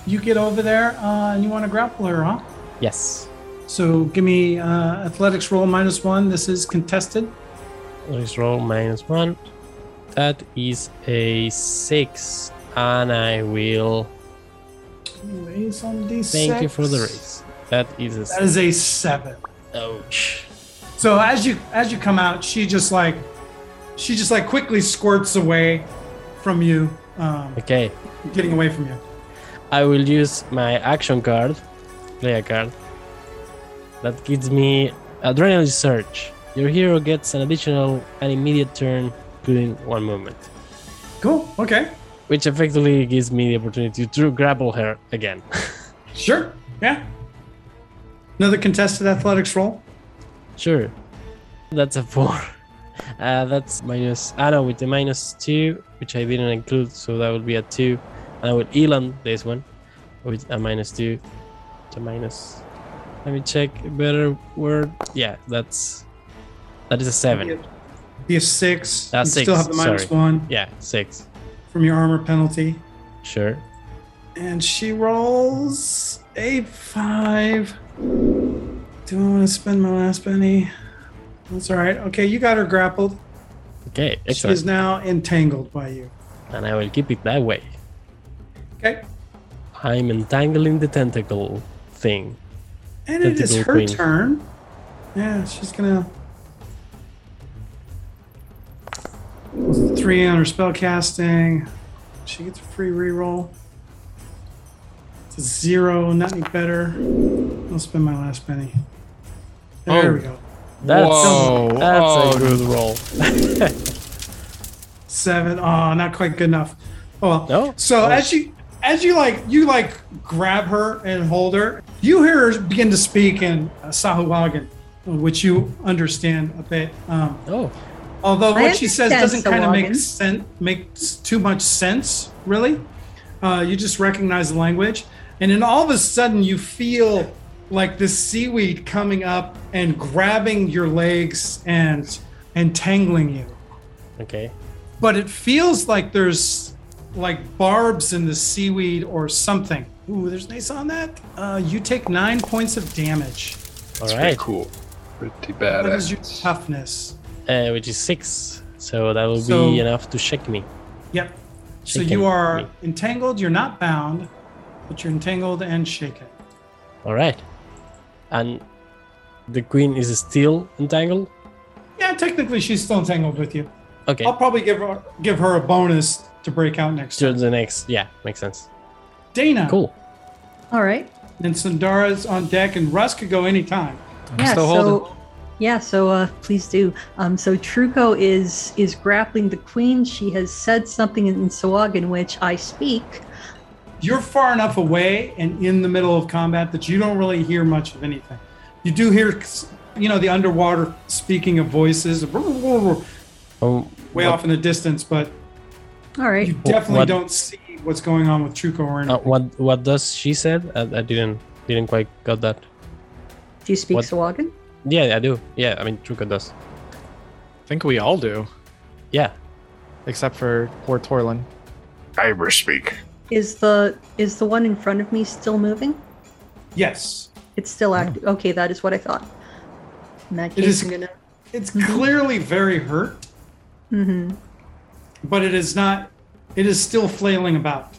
You get over there uh, and you want to grapple her, huh? Yes. So give me uh, athletics roll minus one. This is contested. Let's roll minus one. That is a six, and I will Raise on d6. thank you for the raise. That is a That is a seven. ouch. So as you as you come out, she just like she just like quickly squirts away from you, um, Okay, getting away from you. I will use my action card, play a card. That gives me adrenaline surge. Your hero gets an additional and immediate turn, including one movement, Cool. Okay. which effectively gives me the opportunity to grapple her again. Sure. Yeah. Another contested athletics roll. sure, that's a four. Uh, that's minus. I know with the minus two, which I didn't include, so that would be a two, and I will elan this one with a minus two. To minus. Let me check a better word. Yeah, that's that is a seven. Be a six. Ah, you six, Still have the minus sorry. one Yeah, six. from your armor penalty. Sure. And she rolls a five. Do I want to spend my last Benny? That's all right. Okay, you got her grappled. Okay, She is now entangled by you. And I will keep it that way. Okay. I'm entangling the tentacle thing. And it is her queen. turn. Yeah, she's gonna. Three on her spell casting. She gets a free reroll. It's a zero, not any better. I'll spend my last Benny. There Oh. we go. That's Whoa. that's Oh. a good roll. Seven. Oh, not quite good enough. Oh well. No? So Oh. as you as you like you like grab her and hold her, you hear her begin to speak in uh, Sahuagin, which you understand a bit. Um, Oh, although I what she says doesn't kind of make sense, makes too much sense, really. Uh, you just recognize the language, and then all of a sudden you feel like this seaweed coming up and grabbing your legs and and tangling you. okay. but it feels like there's like barbs in the seaweed or something. Ooh, there's an ace on that. Uh, you take nine points of damage. All That's right. pretty cool. Pretty bad. What is your toughness? Uh, which is six. So that will So- be enough to shake me. Yep. So you are me. entangled. You're not bound, but you're entangled and shaken. All right. And the queen is still entangled. Yeah, technically she's still entangled with you. Okay. I'll probably give her give her a bonus to break out next To time. the next. Yeah, makes sense. Dana Cool. All right. and Sandara's on deck, and Russ could go anytime. I'm yeah. still so yeah. So uh, please do. Um, so Truco is is grappling the queen. She has said something in Sahuagin, which I speak. You're far enough away and in the middle of combat that you don't really hear much of anything. You do hear, you know, the underwater speaking of voices way Um, off in the distance, but All right. you definitely What- don't see what's going on with Truco or uh, what what does she said? I, I didn't didn't quite got that. Do you speak what- Sahuagin? Yeah, I do. Yeah, I mean Truco does. I think we all do, Yeah. except for poor Torlin. Irish speak. Is the is the one in front of me still moving? yes, It's still active. Okay, that is what I thought. In that case, is- I'm gonna. it's clearly very hurt, hmm but it is not. It is still flailing about.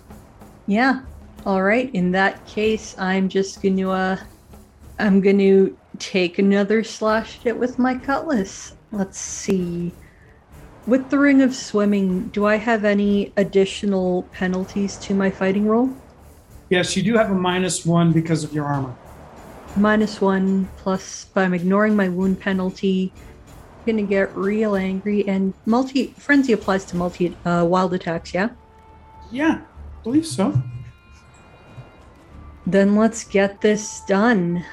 Yeah. All right. In that case, I'm just gonna. Uh, I'm gonna take another slash at it with my cutlass. Let's see. With the ring of swimming, do I have any additional penalties to my fighting roll? Yes, you do have a minus one because of your armor. Minus one plus, but I'm ignoring my wound penalty. Gonna get real angry and multi frenzy applies to multi uh, wild attacks. Yeah. Yeah, I believe so. Then let's get this done.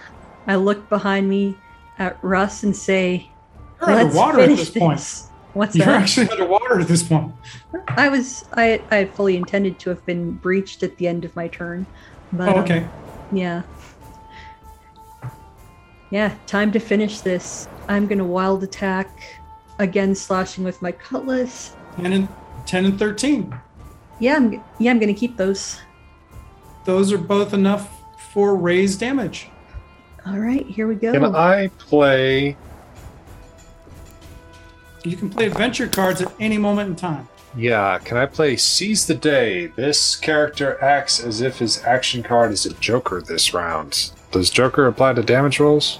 I look behind me at Russ and say, You're "Let's underwater at finish this point. this." What's You're that? actually underwater at this point. I was I I fully intended to have been breached at the end of my turn, but Oh, um, okay. yeah, yeah. Time to finish this. I'm gonna wild attack again, slashing with my cutlass. 10 and 10 and 13. Yeah, I'm yeah I'm gonna keep those. Those are both enough for raised damage. All right, here we go. Can I play? You can play adventure cards at any moment in time. Yeah, can I play Seize the Day? This character acts as if his action card is a Joker this round. Does Joker apply to damage rolls?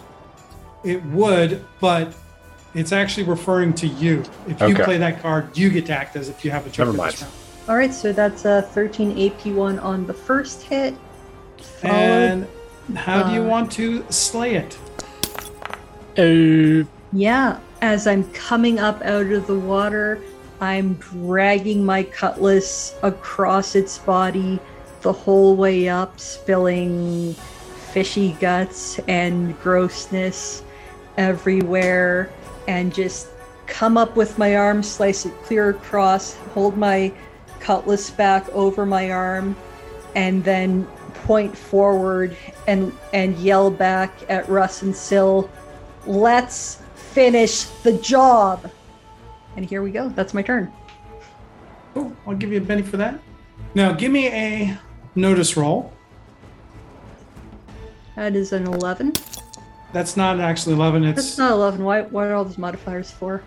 It would, but it's actually referring to you. If you Okay. play that card, you get to act as if you have a joker Never mind. this. All right, so that's a 13 AP1 on the first hit. Followed And how do you uh, want to slay it? Uh, Yeah, as I'm coming up out of the water, I'm dragging my cutlass across its body the whole way up, spilling fishy guts and grossness everywhere, and just come up with my arm, slice it clear across, hold my cutlass back over my arm, and then point forward and and yell back at Russ and Syl let's finish the job. And here we go. That's my turn. I'll give you a Benny for that. Now, give me a notice roll. That is an 11. That's not actually 11. That's It's not 11. Why, what are all those modifiers for?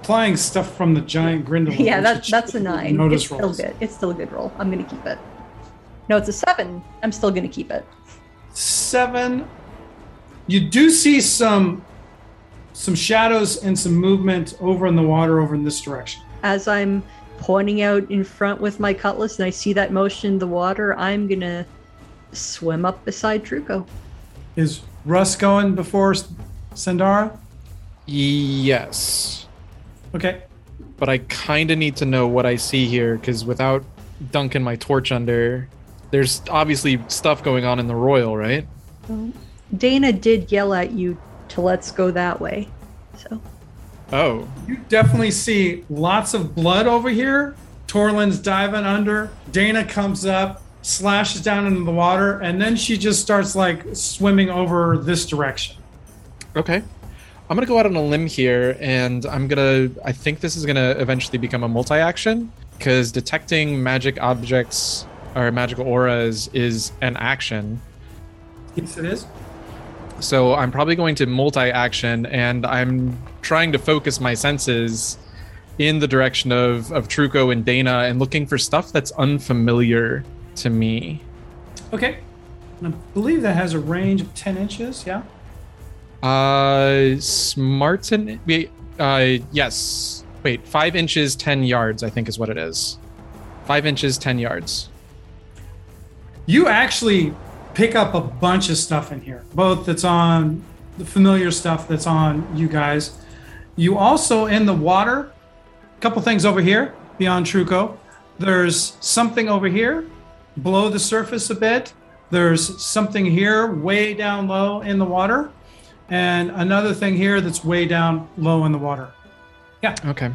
applying stuff from the giant Grindylow. yeah, that, that's a 9. Notice it's still rolls. good. It's still a good roll. I'm going to keep it. No, it's a 7. I'm still going to keep it. seven. You do see some some shadows and some movement over in the water over in this direction. As I'm pointing out in front with my cutlass and I see that motion in the water, I'm going to swim up beside Truco. Is Russ going before S- Sandara? Yes, Okay. but I kind of need to know what I see here because without dunking my torch under, there's obviously stuff going on in the royal, right? Dana did yell at you to let's go that way. So, Oh, You definitely see lots of blood over here. Torlin's diving under. Dana comes up, slashes down into the water, and then she just starts like swimming over this direction. okay. I'm gonna go out on a limb here, and I'm gonna. I think this is gonna eventually become a multi-action because detecting magic objects or magical auras is an action. Yes, it is. So I'm probably going to multi-action, and I'm trying to focus my senses in the direction of of Truco and Dana, and looking for stuff that's unfamiliar to me. Okay. I believe that has a range of 10 inches. Yeah. Uh, Smarten. Wait. Uh, yes. Wait. Five inches, ten yards. I think is what it is. Five inches, ten yards. You actually pick up a bunch of stuff in here, both that's on the familiar stuff that's on you guys. You also in the water, a couple things over here beyond Truco. There's something over here below the surface a bit. There's something here way down low in the water, and another thing here that's way down low in the water. Yeah. Okay.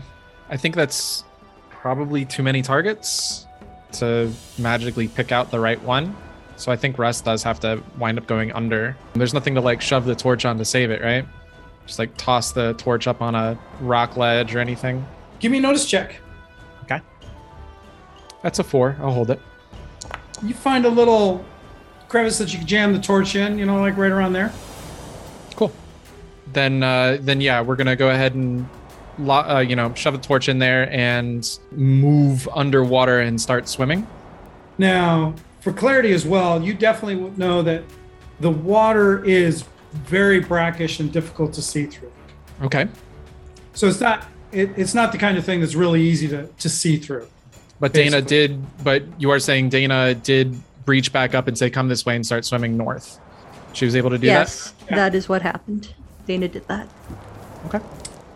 I think that's probably too many targets to magically pick out the right one. So I think Russ does have to wind up going under. There's nothing to like shove the torch on to save it, right? Just like toss the torch up on a rock ledge or anything. Give me a notice check. Okay. That's a four. I'll hold it. You find a little crevice that you can jam the torch in, you know, like right around there. Cool. Then, uh, then yeah, we're gonna go ahead and, lo- uh, you know, shove a torch in there and move underwater and start swimming. Now, for clarity as well, you definitely know that the water is very brackish and difficult to see through. Okay. So it's not it, it's not the kind of thing that's really easy to, to see through. But Dana did. But you are saying Dana did breach back up and say, "Come this way," and start swimming north. She was able to do that? yes, Yeah. that is what happened. Dana did that. that. Okay.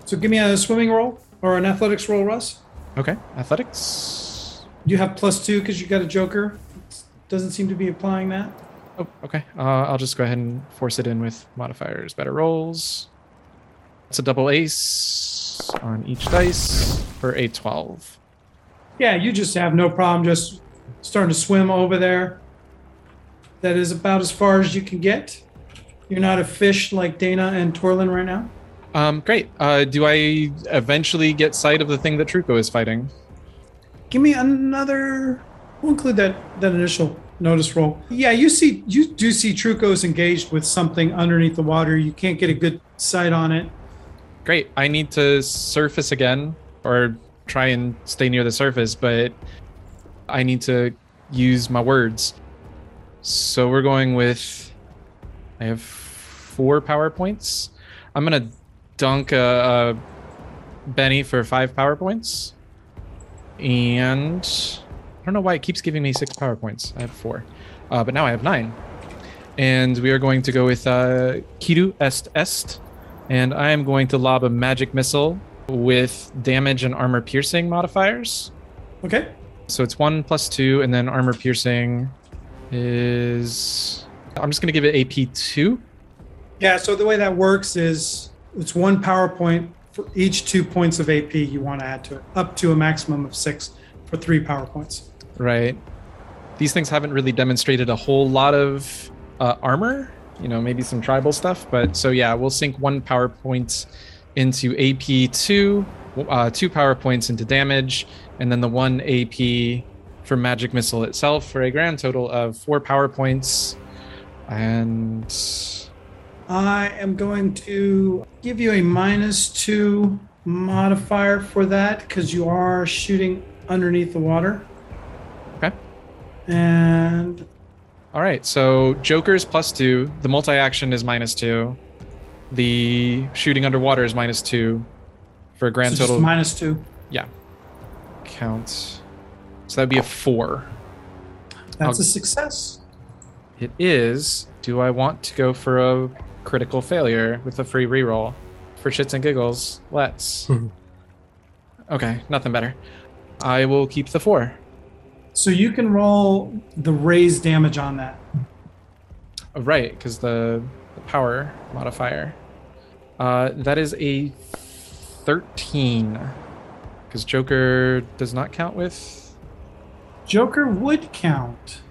So give me a swimming roll or an athletics roll, Russ. Okay. Athletics. You have plus two because you got a joker. Doesn't seem to be applying that. Oh, okay. Uh, I'll just go ahead and force it in with modifiers. Better rolls. It's a double ace on each dice for a twelve. Yeah, you just have no problem just starting to swim over there. That is about as far as you can get. You're not a fish like Dana and Torlin right now. Um, great. Uh, do I eventually get sight of the thing that Truco is fighting? Give me another. We'll include that that initial notice roll. Yeah, you see, you do see Truco's engaged with something underneath the water. You can't get a good sight on it. Great. I need to surface again or try and stay near the surface, but I need to use my words. So we're going with. I have four power points. I'm gonna dunk a, a Benny for five power points, and I don't know why it keeps giving me six power points. I have four, uh, but now I have nine. And we are going to go with uh, Kidu Est Est, and I am going to lob a magic missile with damage and armor piercing modifiers. Okay. So it's one plus two, and then armor piercing is. I'm just going to give it AP two. Yeah. So the way that works is it's one power point for each two points of AP you want to add to it, up to a maximum of six for three power points. Right. These things haven't really demonstrated a whole lot of uh, armor. You know, maybe some tribal stuff, but so yeah, we'll sink one power point into AP two, uh, two power points into damage, and then the one AP for magic missile itself for a grand total of four power points. And I am going to give you a minus two modifier for that because you are shooting underneath the water. Okay. And all right, so Joker's plus two, the multi action is minus two, the shooting underwater is minus two, for a grand so total minus two. Yeah. Counts. So that'd be a four. That's I'll- a success. It is. Do I want to go for a critical failure with a free reroll? For shits and giggles, let's. okay, nothing better. I will keep the four. So you can roll the raised damage on that. Oh, right, because the, the power modifier. Uh, that is a 13. Because Joker does not count with. Joker would count.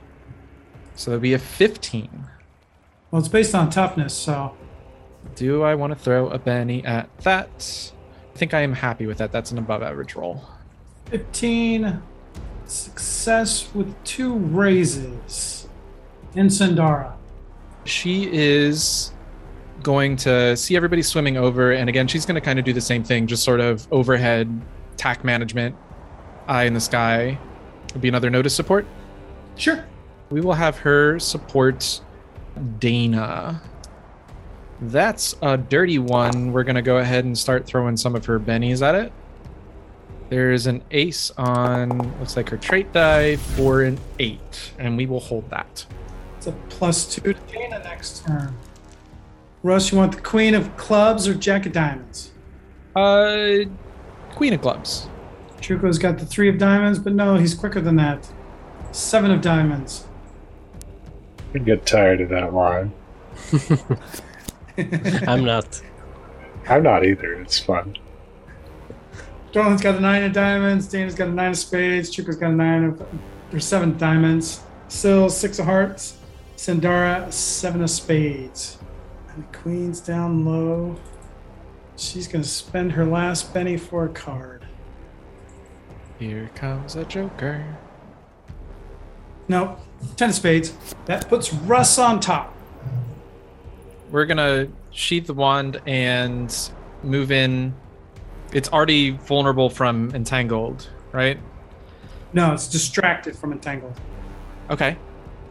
So that'd be a 15. Well, it's based on toughness, so Do I want to throw a Benny at that? I think I am happy with that. That's an above average roll. 15 success with two raises. In Sandara. She is going to see everybody swimming over, and again, she's going to kind of do the same thing, just sort of overhead tack management, eye in the sky. Would be another notice support. Sure. We will have her support Dana. That's a dirty one. We're going to go ahead and start throwing some of her bennies at it. There's an ace on, looks like her trait die for an eight, and we will hold that. It's a plus two to Dana next turn. Russ, you want the queen of clubs or jack of diamonds? Uh, Queen of Clubs. Truco's got the three of diamonds, but no, he's quicker than that. Seven of diamonds. I get tired of that line. I'm not. I'm not either. It's fun. Torlin's got a nine of diamonds. Dana's got a nine of spades. Truco's got a nine of. There's seven diamonds. Syl, six of hearts. Sandara, seven of spades. And the queen's down low. She's going to spend her last Benny for a card. Here comes a Joker. Nope. Ten of spades. That puts Russ on top. We're gonna sheath the wand and move in. It's already vulnerable from entangled, right? No, it's distracted from entangled. Okay.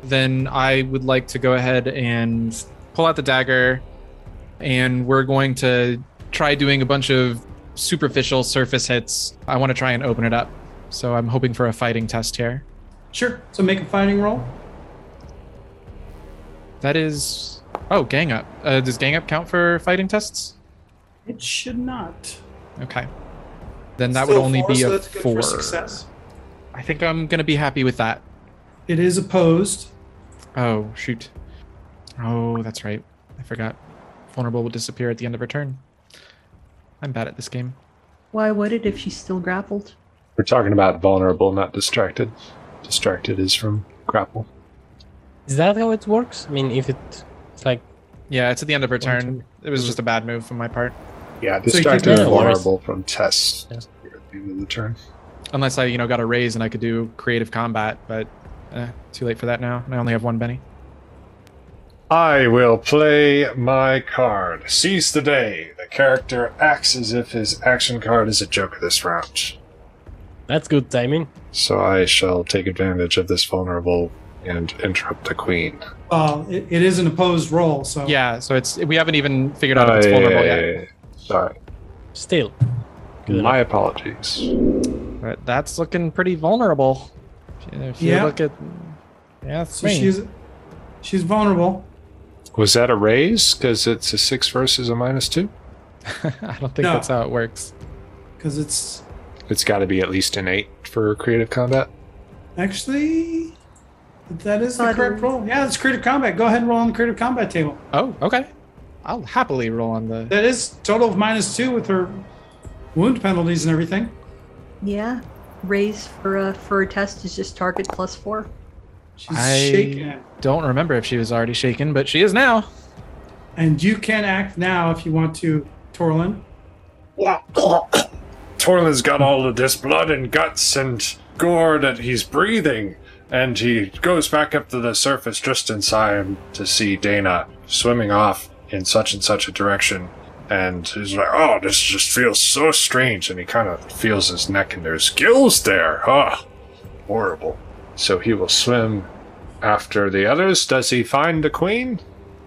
Then I would like to go ahead and pull out the dagger, and we're going to try doing a bunch of superficial surface hits. I want to try and open it up. So I'm hoping for a fighting test here. Sure. So make a fighting roll. That is. Oh, gang up. Uh, does gang up count for fighting tests? It should not. Okay. Then that Still would only four, be so a four. success. I think I'm gonna be happy with that. It is opposed. Oh shoot. Oh, that's right. I forgot. Vulnerable will disappear at the end of her turn. I'm bad at this game. Why would it if she's still grappled? We're talking about vulnerable, not distracted. Distracted is from grapple. Is that how it works? I mean, if it, it's like Yeah, it's at the end of her turn. turn. It was just a bad move from my part. Yeah, So distracted can- and vulnerable from tests Yeah. at the end of the turn. Unless I, you know, got a raise and I could do creative combat, but eh, too late for that now. And I only have one Benny. I will play my card. Seize the day. The character acts as if his action card is a joker this round. that's good timing. So I shall take advantage of this vulnerable and interrupt the queen. Uh, it, it is an opposed roll, so Yeah, so it's we haven't even figured out if it's vulnerable yet. Sorry. Still, Good My apologies. But that's looking pretty vulnerable. If you Yeah. look at yeah, so me. she's she's vulnerable. Was that a raise? Because it's a six versus a minus two? I don't think No. that's how it works. Because it's It's got to be at least an eight for creative combat. actually that is the Thought correct roll. Yeah, it's creative combat. Go ahead and roll on the creative combat table. Oh, okay. I'll happily roll on the. That is total of minus two with her wound penalties and everything. Yeah. Raise for a for a test is just target plus four. She's I shaken. don't remember if she was already shaken, but she is now. And you can act now if you want to, Torlin. Torlin's got all of this blood and guts and gore that he's breathing, and he goes back up to the surface just in time to see Dana swimming off in such and such a direction. And he's like, "Oh, this just feels so strange." And he kind of feels his neck, and there's gills there. Oh, horrible. So he will swim after the others. Does he find the queen?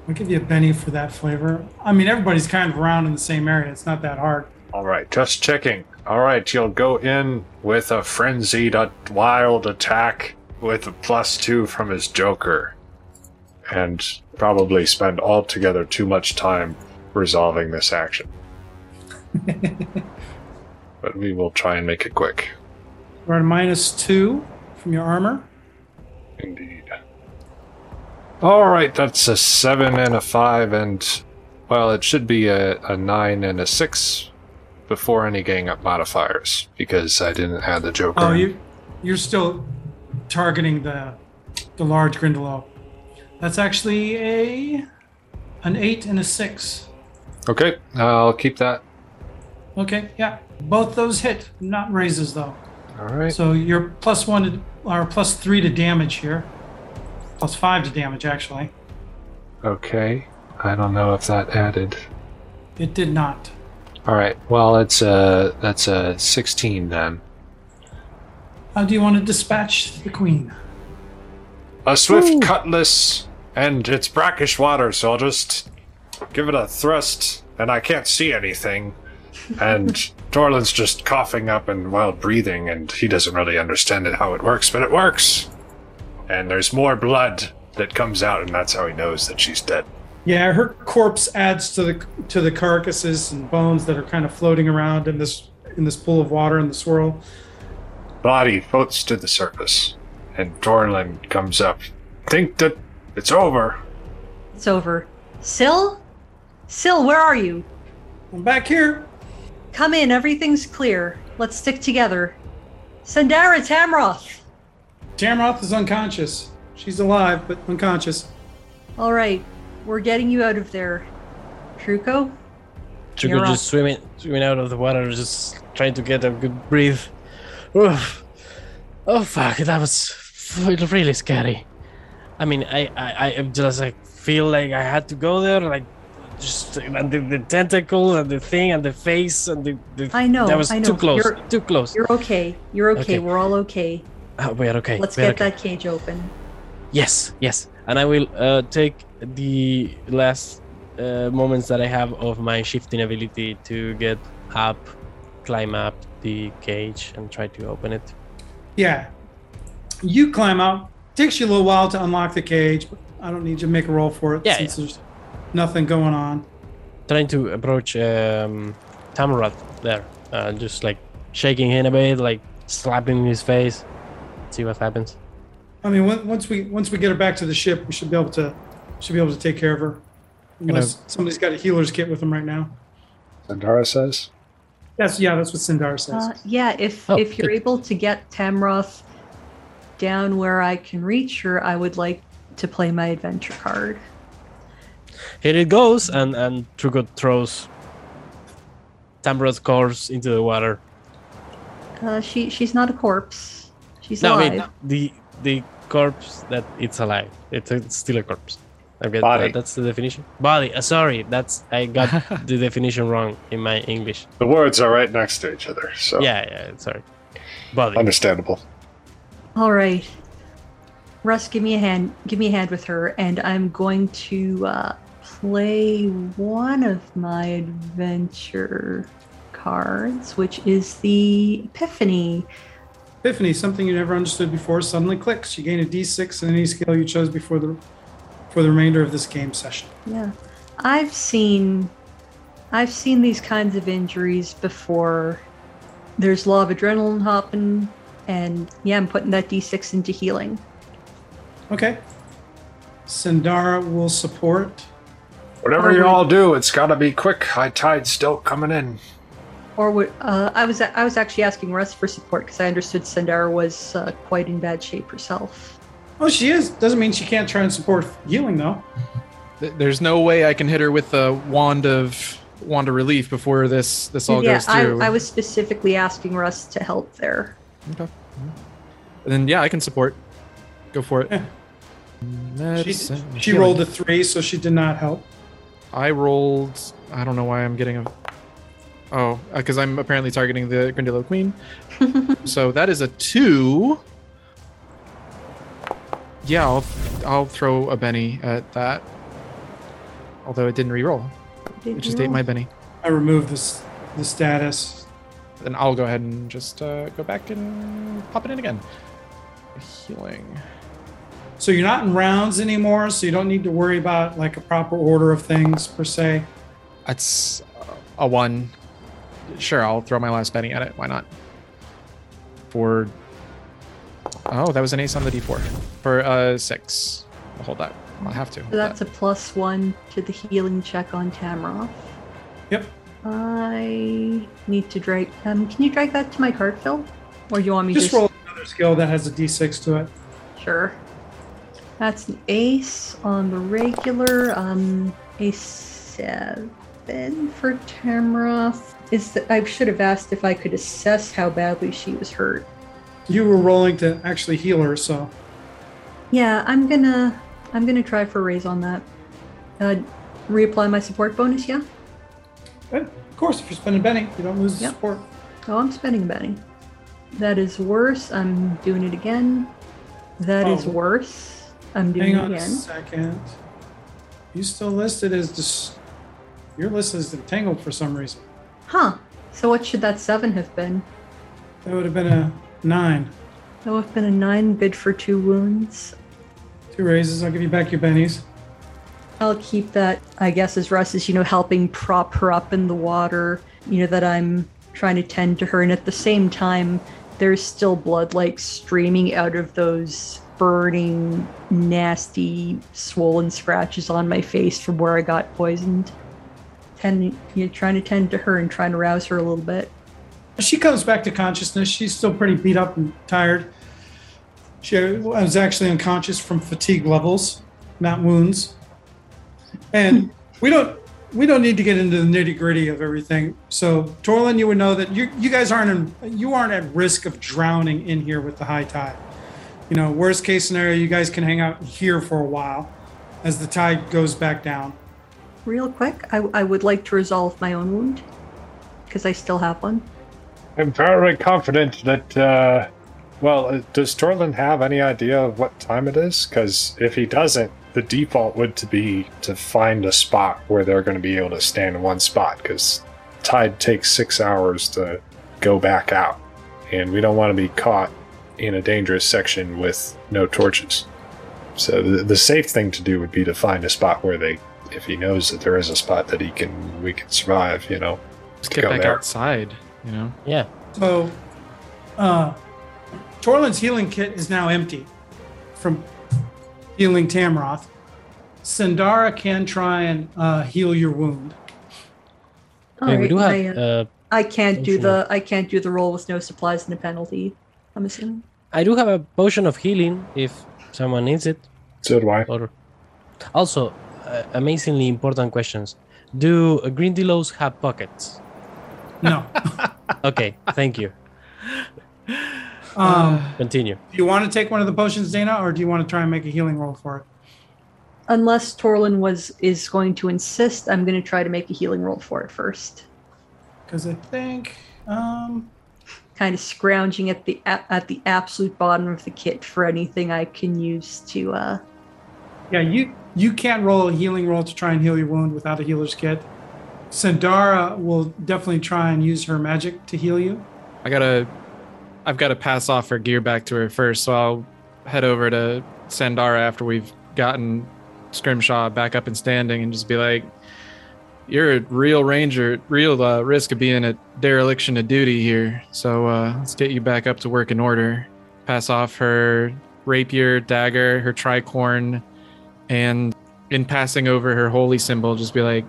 I'll give you a Benny for that flavor. I mean, everybody's kind of around in the same area. It's not that hard. All right, just checking. All right, you'll go in with a frenzied, uh, wild attack with a plus two from his Joker, and probably spend altogether too much time resolving this action. but we will try and make it quick. We're at minus two from your armor. Indeed. All right, that's a seven and a five, and well, it should be a, a nine and a six before any gang up modifiers because I didn't have the Joker. Oh, you, you're still targeting the the large Grindylow. That's actually a an eight and a six. Okay, I'll keep that. Okay, yeah. Both those hit, not raises though. All right. So you're plus one to, or plus three to damage here. Plus five to damage, actually. Okay. I don't know if that added. It did not. All right. Well, it's a that's a 16 then. How do you want to dispatch the queen? A swift cutlass, and it's brackish water, so I'll just give it a thrust, and I can't see anything. And Torlin's just coughing up and while breathing, and he doesn't really understand it how it works, but it works. And there's more blood that comes out, and that's how he knows that she's dead. Yeah, her corpse adds to the to the carcasses and bones that are kind of floating around in this in this pool of water in the swirl. Body floats to the surface, and Torlin comes up. Think that it's over. It's over. Syl? Syl, where are you? I'm back here. Come in, everything's clear. Let's stick together. Sandara Tamroth! Tamroth is unconscious. She's alive, but unconscious. All right, we're getting you out of there. Truco? Truco You're just swimming, swimming out of the water, just trying to get a good breathe. Oof. Oh fuck, that was really scary. I mean, I, I, I just like feel like I had to go there, like just and the, the tentacle and the thing and the face and the, the I know, that was I know. too close, You're- too close. You're okay. You're okay. Okay. We're all okay. Oh, we're okay. Let's we're get okay. that cage open. Yes, yes, and I will uh, take the last uh, moments that I have of my shifting ability to get up, climb up the cage, and try to open it. Yeah. You climb out. Takes you a little while to unlock the cage, but I don't need you to make a roll for it Yeah, since there's nothing going on. Trying to approach um, Tamroth there, uh, just like shaking him a bit, like slapping his face. See what happens. I mean, once we once we get her back to the ship, we should be able to should be able to take care of her. Unless somebody's got a healer's kit with them right now. Sandara says. That's yeah, that's what Sandara says. Uh, yeah, if Oh, if you're good. able to get Tamroth down where I can reach her, I would like to play my adventure card. Here it goes, and and Truco throws Tamroth's corpse into the water. Uh, she she's not a corpse. She's No, I mean the the corpse that it's alive. It's, it's still a corpse. I get Body. that. That's the definition. Body. Uh, sorry, that's I got the definition wrong in my English. The words are right next to each other, so Yeah, yeah. Sorry. Body. understandable. All right, Russ, give me a hand. Give me a hand with her, and I'm going to uh, play one of my adventure cards, which is the Epiphany. Epiphany, something you never understood before, suddenly clicks. You gain a D6 in any skill you chose before the for the remainder of this game session. Yeah, I've seen, I've seen these kinds of injuries before. There's a lot of adrenaline hopping, and yeah, I'm putting that D6 into healing. Okay. Sandara will support. Whatever you all do, it's gotta be quick. High tide's still coming in. Or would uh, I was I was actually asking Russ for support because I understood Sandara was uh, quite in bad shape herself. Oh, she is. Doesn't mean she can't try and support healing though. There's no way I can hit her with the wand of wand of relief before this this all yeah, goes I, through. I was specifically asking Russ to help there. Okay. And then yeah, I can support. Go for it. Yeah. She, she rolled a three, so she did not help. I rolled. I don't know why I'm getting a. Oh, because I'm apparently targeting the Grindylow Queen. so that is a two. Yeah, I'll I'll throw a Benny at that. Although it didn't re-roll, Did it just you ate my? Benny. I removed this the status. Then I'll go ahead and just uh, go back and pop it in again. Healing. So you're not in rounds anymore, so you don't need to worry about like a proper order of things per se. That's a one. Sure, I'll throw my last Benny at it. Why not? For. Oh, that was an ace on the d4. For uh six. I'll hold that. I'll have to. So that's a plus one to the healing check on Tamroth. Yep. I need to drag. Um, can you drag that to my card, Phil? Or do you want me Just just roll another skill that has a d6 to it. Sure. That's an ace on the regular. Um, a seven. for Tamroth is that I should have asked if I could assess how badly she was hurt. You were rolling to actually heal her, so Yeah, I'm gonna I'm gonna try for a raise on that. Uh, reapply my support bonus, yeah? Good. Of course, if you're spending Benny, you don't lose the Yep. support. Oh, I'm spending Benny. That is worse. I'm doing it again. That is Oh. worse. I'm doing Hang it on a second. You still listed as dis- your list is entangled for some reason. Huh. So what should that seven have been? That would have been a nine. That would have been a nine bid for two wounds. Two raises. I'll give you back your bennies. I'll keep that, I guess, as Russ is, you know, helping prop her up in the water, you know, that I'm trying to tend to her. And at the same time, there's still blood like streaming out of those burning, nasty, swollen scratches on my face from where I got poisoned. Tending, you know, trying to tend to her and trying to rouse her a little bit. She comes back to consciousness. She's still pretty beat up and tired. She was actually unconscious from fatigue levels, not wounds. And we don't we don't need to get into the nitty gritty of everything. So Torlin, you would know that you you guys aren't in, you aren't at risk of drowning in here with the high tide. You know, worst case scenario, you guys can hang out here for a while as the tide goes back down. Real quick, I, I would like to resolve my own wound because I still have one. I'm very confident that. Uh, well, uh, does Torlin have any idea of what time it is? Because if he doesn't, the default would to be to find a spot where they're going to be able to stand in one spot. Because tide takes six hours to go back out, and we don't want to be caught in a dangerous section with no torches. So the, the safe thing to do would be to find a spot where they, if he knows that there is a spot that he can, we can survive. You know, Just to get back there. outside, you know? Yeah. So, uh, Torlin's healing kit is now empty from healing Tamroth. Sandara can try and uh, heal your wound. All Hey, we do have. I, uh, uh, I can't do the I can't do the roll with no supplies and a penalty. I'm assuming. I do have a potion of healing if someone needs it. so do I. Or also, uh, amazingly important questions. Do uh, Grindylows have pockets? No. Okay, thank you. um, Continue. do you want to take one of the potions, Dana, or do you want to try and make a healing roll for it? Unless Torlin was is going to insist, I'm going to try to make a healing roll for it first. Because I think. Um, Kind of scrounging at the at the absolute bottom of the kit for anything I can use to. uh yeah, you you can't roll a healing roll to try and heal your wound without a healer's kit. Sandara will definitely try and use her magic to heal you. I gotta, I've got to pass off her gear back to her first, so I'll head over to Sandara after we've gotten Scrimshaw back up and standing, and just be like, "You're a real ranger, real uh, risk of being a dereliction of duty here. So uh, let's get you back up to work in order. Pass off her rapier, dagger, her tricorn, and in passing over her holy symbol, just be like."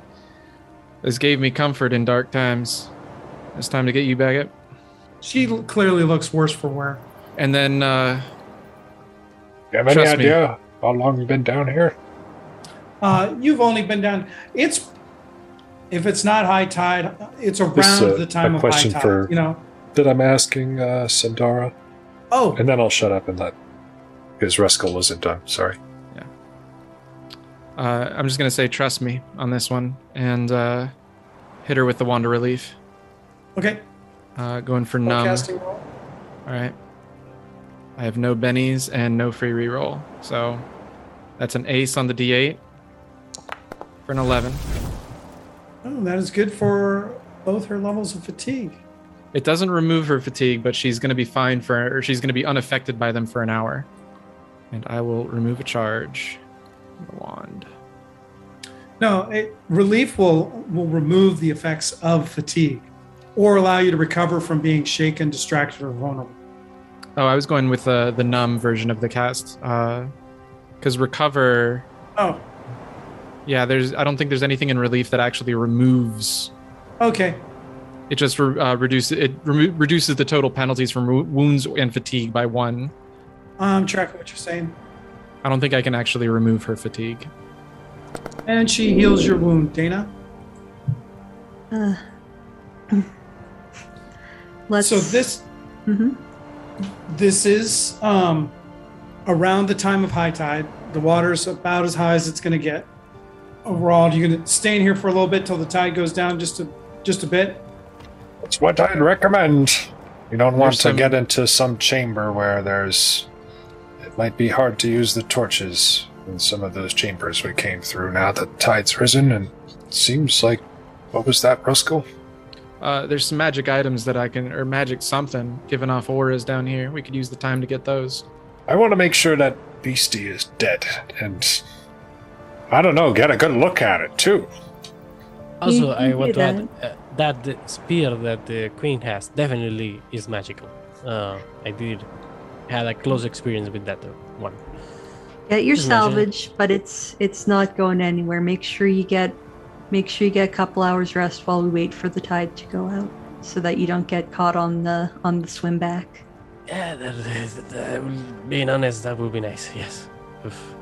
This gave me comfort in dark times. It's time to get you back up. She clearly looks worse for wear. And then uh, You have any Trust me. idea how long you've been down here? Uh, you've only been down. It's if it's not high tide, it's around This, uh, the time a of high question tide. for- You know. That I'm asking uh, Sandara, Oh, and then I'll shut up and let because Ruskell wasn't done. Sorry. uh, I'm just gonna say trust me on this one and uh, hit her with the wand of relief. okay. Uh, going for numb. Casting roll. All right. I have no bennies and no free reroll, so that's an ace on the d8 for an 11. Oh, that is good for both her levels of fatigue. It doesn't remove her fatigue, but she's gonna be fine for, or she's gonna be unaffected by them for an hour. And I will remove a charge. The wand. No, it, relief will will remove the effects of fatigue, or allow you to recover from being shaken, distracted, or vulnerable. Oh, I was going with the the numb version of the cast, uh, because recover. Oh, Yeah, there's. I don't think there's anything in relief that actually removes. okay. It just re- uh, reduces it remo- reduces the total penalties from wo- wounds and fatigue by one. I'm tracking what you're saying. I don't think I can actually remove her fatigue. And she heals your wound, Dana. Uh, let's. So this Mhm. this is um, around the time of high tide. The water's about as high as it's going to get. Overall, you're going to stay in here for a little bit till the tide goes down just a just a bit. That's what I'd recommend. You don't want There's to some- get into some chamber where there's. It might be hard to use the torches in some of those chambers we came through now that the tide's risen, and it seems like. What was that, Ruskell? Uh, there's some magic items that I can, or magic something, giving off auras down here. We could use the time to get those. I want to make sure that beastie is dead, and. I don't know, get a good look at it, too. Also, I want to add uh, that the spear that the queen has definitely is magical. Uh, I did had a close experience with that uh, one. Get your Just mention salvage, but it's it's not going anywhere. Make sure you get make sure you get a couple hours rest while we wait for the tide to go out, so that you don't get caught on the on the swim back. Yeah, that, that, that- being honest, that would be nice. Yes. Oof.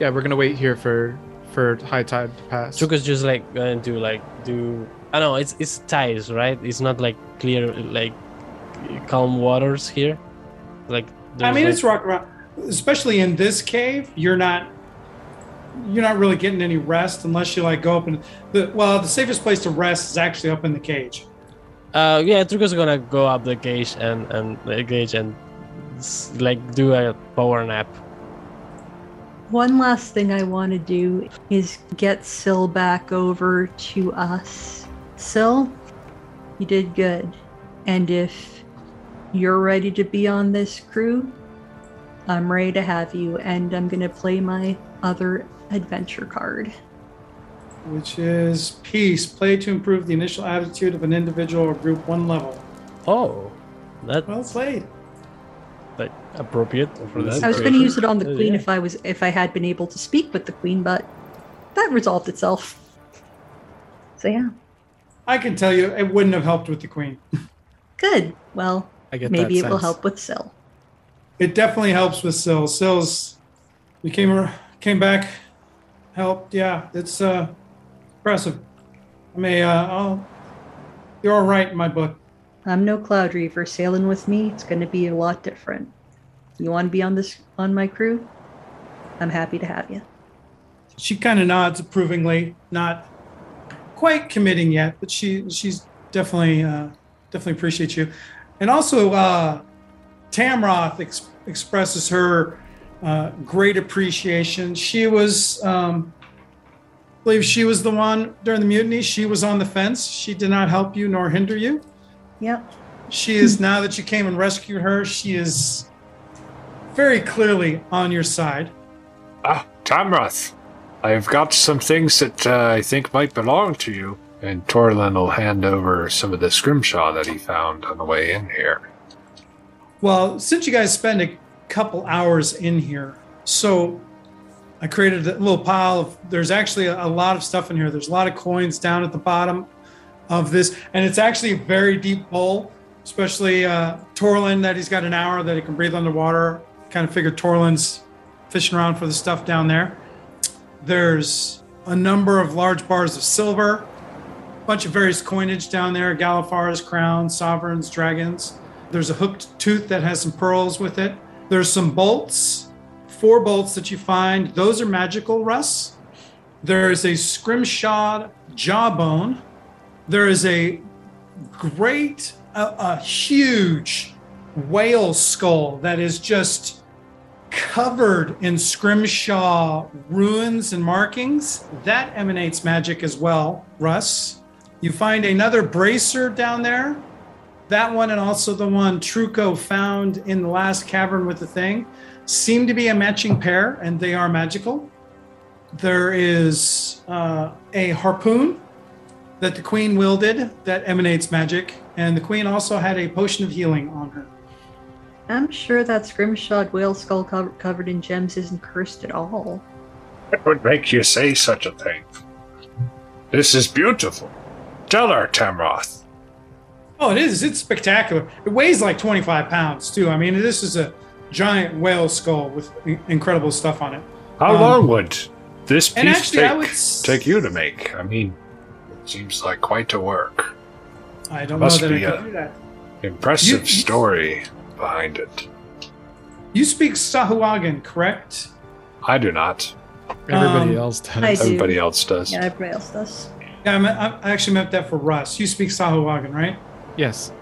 Yeah, we're gonna wait here for for high tide to pass. Chuka's just like going to like do. I know it's it's tides, right? It's not like clear like calm waters here. Like I mean, like- it's rock around, especially in this cave. You're not you're not really getting any rest unless you like go up and the well, the safest place to rest is actually up in the cage. Uh, yeah, Truco's gonna go up the cage and and the gauge and like do a power nap. One last thing I want to do is get Syl back over to us. Syl, you did good. And if you're ready to be on this crew, I'm ready to have you. And I'm going to play my other adventure card. which is peace. Play to improve the initial attitude of an individual or group one level. Oh, that Well played. Like appropriate for this. I was going to use it on the Uh, queen yeah. if I was if I had been able to speak with the queen, but that resolved itself. So yeah, I can tell you, it wouldn't have helped with the queen. good. Well, I get maybe it that will help with Syl. It definitely helps with Syl. Syl's we came came back, helped. Yeah, it's uh impressive. I mean, uh, I'll, you're all right in my book. I'm no cloud reaver. Sailing with me, it's going to be a lot different. You want to be on this on my crew? I'm happy to have you. She kind of nods approvingly, not quite committing yet, but she she's definitely uh, definitely appreciates you. And also, uh, Tamroth ex- expresses her uh, great appreciation. She was, um, I believe, she was the one during the mutiny. She was on the fence. She did not help you nor hinder you. Yep. She is now that you came and rescued her. She is very clearly on your side. Ah, Tamroth, I've got some things that uh, I think might belong to you. And Torlin will hand over some of the scrimshaw that he found on the way in here. Well, since you guys spend a couple hours in here, so I created a little pile of. There's actually a, a lot of stuff in here. There's a lot of coins down at the bottom of this, and it's actually a very deep hole. Especially uh, Torlin, that he's got an hour that he can breathe underwater. Kind of figured Torlin's fishing around for the stuff down there. There's a number of large bars of silver, a bunch of various coinage down there: Galifars, crowns, sovereigns, dragons. There's a hooked tooth that has some pearls with it. There's some bolts, four bolts that you find. Those are magical, Russ. There is a scrimshawed jawbone. There is a great, a, a huge whale skull that is just covered in scrimshaw ruins and markings. That emanates magic as well, Russ. You find another bracer down there that one and also the one Truco found in the last cavern with the thing seem to be a matching pair, and they are magical. There is uh, a harpoon that the queen wielded that emanates magic, and the queen also had a potion of healing on her. I'm sure that scrimshawed whale skull co- covered in gems isn't cursed at all. What would make you say such a thing? This is beautiful. Tell her, Tamroth. Oh, it is. It's spectacular. It weighs like 25 pounds, too. I mean, this is a giant whale skull with incredible stuff on it. How Um, long would this piece actually, take, would s- take you to make? I mean, it Seems like quite a work. I don't Must know that I be can a- do that. Impressive You- story behind it. You speak Sahuagin, correct? I do not. Everybody Um, else does. I do. Everybody else does. Yeah, everybody else does. Yeah, I, meant, I actually meant that for Russ. You speak Sahuagin, right? Yes.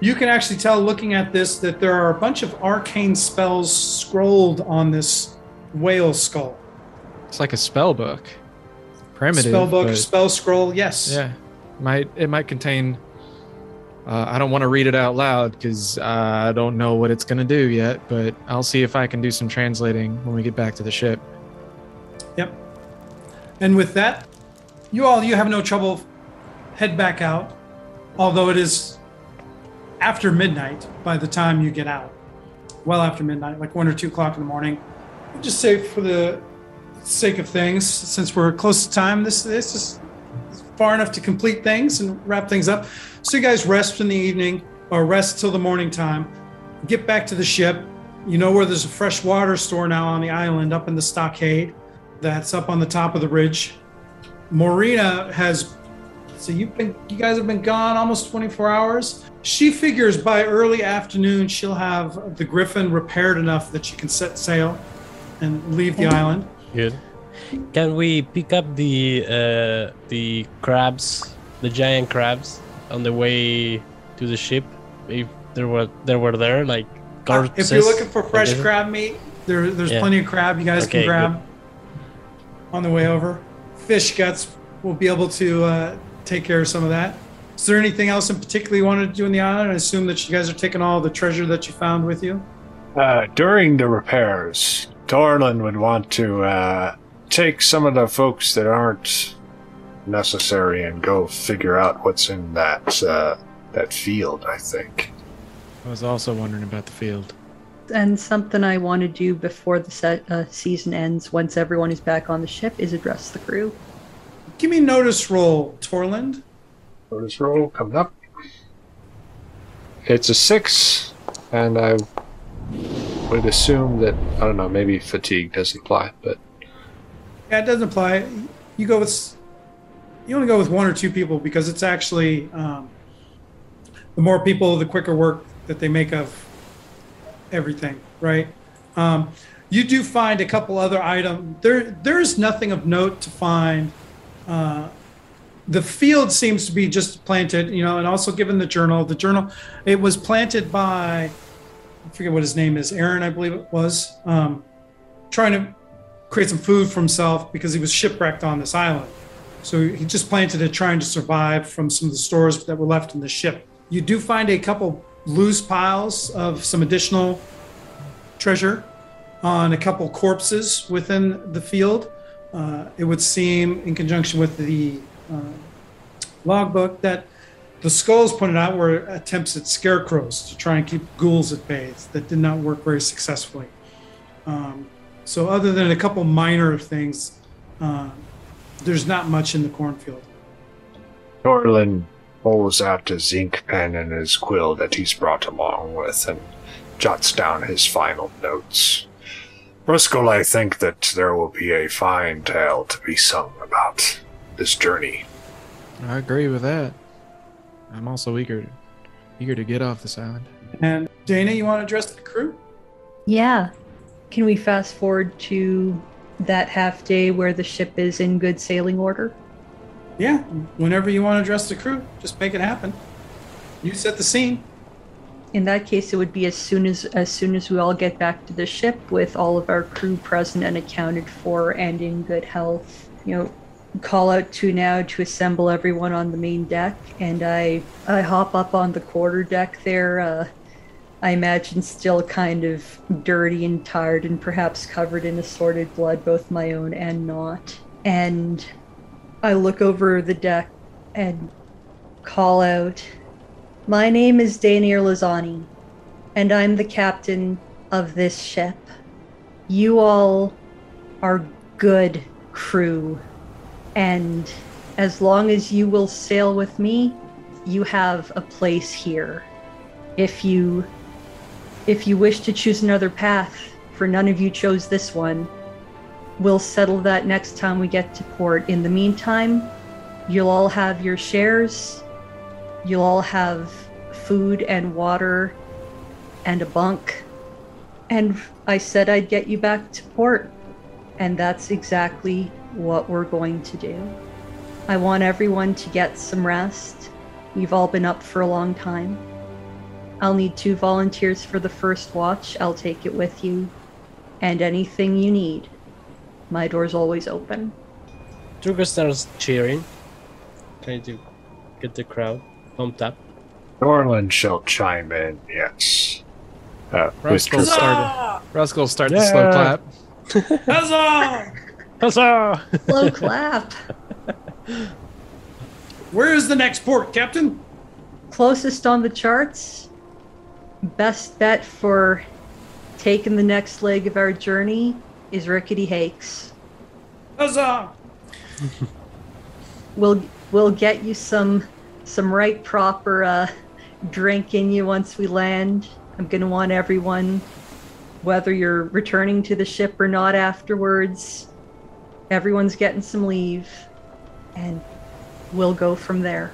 You can actually tell looking at this that there are a bunch of arcane spells scrolled on this whale skull. It's like a spell book. Primitive. spell book, spell scroll, yes. Yeah, might it might contain. Uh, I don't want to read it out loud because I don't know what it's gonna do yet, but I'll see if I can do some translating when we get back to the ship. Yep. And with that, you all you have no trouble head back out, although it is after midnight by the time you get out. Well after midnight, like one or two o'clock in the morning. Just say for the sake of things, since we're close to time, this this is far enough to complete things and wrap things up. So you guys rest in the evening or rest till the morning time. Get back to the ship. You know where there's a fresh water store now on the island up in the stockade that's up on the top of the ridge. Morena has so you've been you guys have been gone almost 24 hours. She figures by early afternoon she'll have the Griffin repaired enough that she can set sail and leave the island. Good. Can we pick up the uh, the crabs, the giant crabs, on the way to the ship? If there were there were there like Uh, if you're looking for fresh like crab meat, there, there's Yeah. plenty of crab you guys Okay, can grab on the way over. Fish guts will be able to uh, take care of some of that. Is there anything else in particular you wanted to do in the island? I assume that you guys are taking all the treasure that you found with you. Uh, during the repairs, Torlin would want to uh, take some of the folks that aren't necessary and go figure out what's in that uh, that field. I think. I was also wondering about the field. And something I want to do before the set, uh, season ends, once everyone is back on the ship, is address the crew. Give me notice roll, Torlin. Bonus roll coming up. It's a six, and I would assume that I don't know. Maybe fatigue doesn't apply, but Yeah, it doesn't apply. You go with you only go with one or two people because it's actually um, the more people, the quicker work that they make of everything, right? Um, you do find a couple other items. There, there is nothing of note to find. Uh, the field seems to be just planted, you know, and also given the journal, the journal, it was planted by, I forget what his name is, Aaron, I believe it was, um, trying to create some food for himself because he was shipwrecked on this island. So he just planted it trying to survive from some of the stores that were left in the ship. You do find a couple loose piles of some additional treasure on a couple corpses within the field. Uh, it would seem, in conjunction with the uh, logbook, that the skulls pointed out were attempts at scarecrows to try and keep ghouls at bay that did not work very successfully. Um, so, other than a couple minor things, uh, there's not much in the cornfield. Torlin pulls out his ink pen and his quill that he's brought along with and jots down his final notes. Bruskel, I think that there will be a fine tale to be sung about this journey. I agree with that. I'm also eager, eager to get off this island. And Dana, you want to address the crew? Yeah. Can we fast forward to that half day where the ship is in good sailing order? Yeah, whenever you want to dress the crew, just make it happen. You set the scene. In that case, it would be as soon as as soon as we all get back to the ship with all of our crew present and accounted for and in good health. You know, call out to now to assemble everyone on the main deck, and I I hop up on the quarter deck there. Uh, I imagine still kind of dirty and tired, and perhaps covered in assorted blood, both my own and not. And I look over the deck and call out. My name is Daniel Lozani, and I'm the captain of this ship. You all are good crew, and as long as you will sail with me, you have a place here. If you if you wish to choose another path, for none of you chose this one, we'll settle that next time we get to port. In the meantime, You'll all have your shares. You'll all have food and water and a bunk. And I said I'd get you back to port. And that's exactly what we're going to do. I want everyone to get some rest. You've all been up for a long time. I'll need two volunteers for the first watch. I'll take it with you. And anything you need, my door's always open. Truco starts cheering, trying to get the crowd pumped up. Torlin shall chime in, yes. Uh, with Ruskell Truco. started. Ruskell start the slow clap. Huzzah! Huzzah! Slow clap. Where is the next port, Captain? Closest on the charts. Best bet for taking the next leg of our journey is Rickety Hakes. Huzzah! We'll we'll get you some some right proper uh, drink in you once we land. I'm gonna want everyone, whether you're returning to the ship or not afterwards, everyone's getting some leave, and we'll go from there.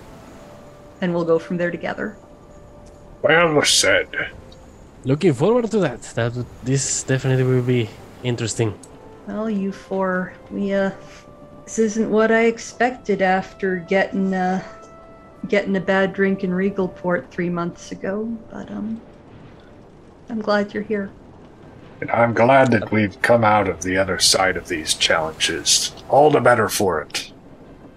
And we'll go from there together. Well said. Looking forward to that. That this definitely will be interesting. Well, you four, we uh, this isn't what I expected after getting uh, getting a bad drink in Regalport three months ago. But um, I'm glad you're here. And I'm glad that we've come out of the other side of these challenges. All the better for it.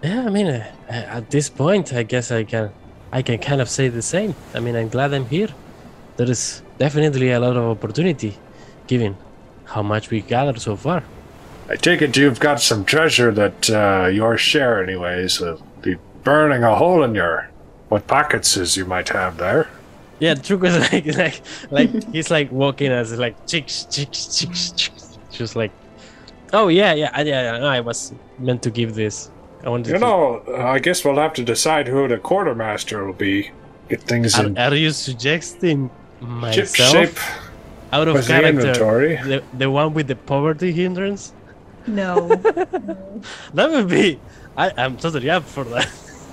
Yeah, I mean, uh, at this point, I guess I can, I can kind of say the same. I mean, I'm glad I'm here. There is definitely a lot of opportunity, given how much we gathered so far. I take it you've got some treasure that uh, your share, anyways, will be burning a hole in your what pockets as you might have there. Yeah, Truco is like, like, like he's like walking as like chicks, chicks, chicks, chicks. Just like, oh yeah, yeah, I- yeah, yeah. I was meant to give this. I wanted You to. know, uh, I guess we'll have to decide who the quartermaster will be. Get things in Are, are you suggesting ship myself shape out of with the character? inventory. The, the one with the poverty hindrance? No, That would be. I, I'm totally up for that.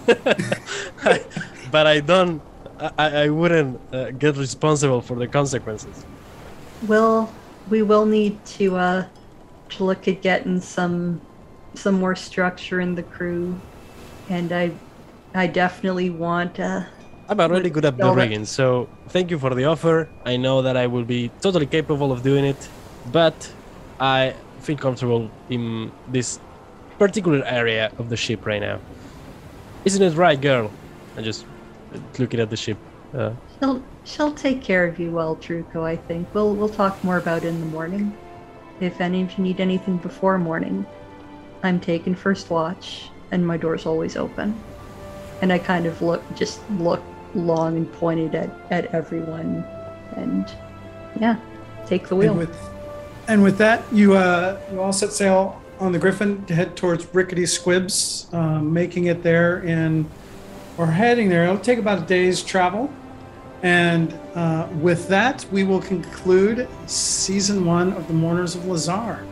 but I don't. I, I wouldn't uh, get responsible for the consequences. well, we will need to uh, to look at getting some some more structure in the crew, and I I definitely want uh, I'm already good at the All right. rigging, so thank you for the offer. I know that I will be totally capable of doing it, but I feel comfortable in this particular area of the ship right now. Isn't it right, girl? I'm just looking at the ship. Uh, She'll she'll take care of you well, Truco. I think we'll we'll talk more about it in the morning. If any of you need anything before morning, I'm taking first watch, and my door's always open. And I kind of look just look long and pointed at at everyone, and yeah, take the wheel. And with, and with that, you uh, you all set sail on the Griffin to head towards Rickety Squibs, um, making it there in, or heading there. It'll take about a day's travel. And uh, with that, we will conclude season one of the Mourners of Lhazaar.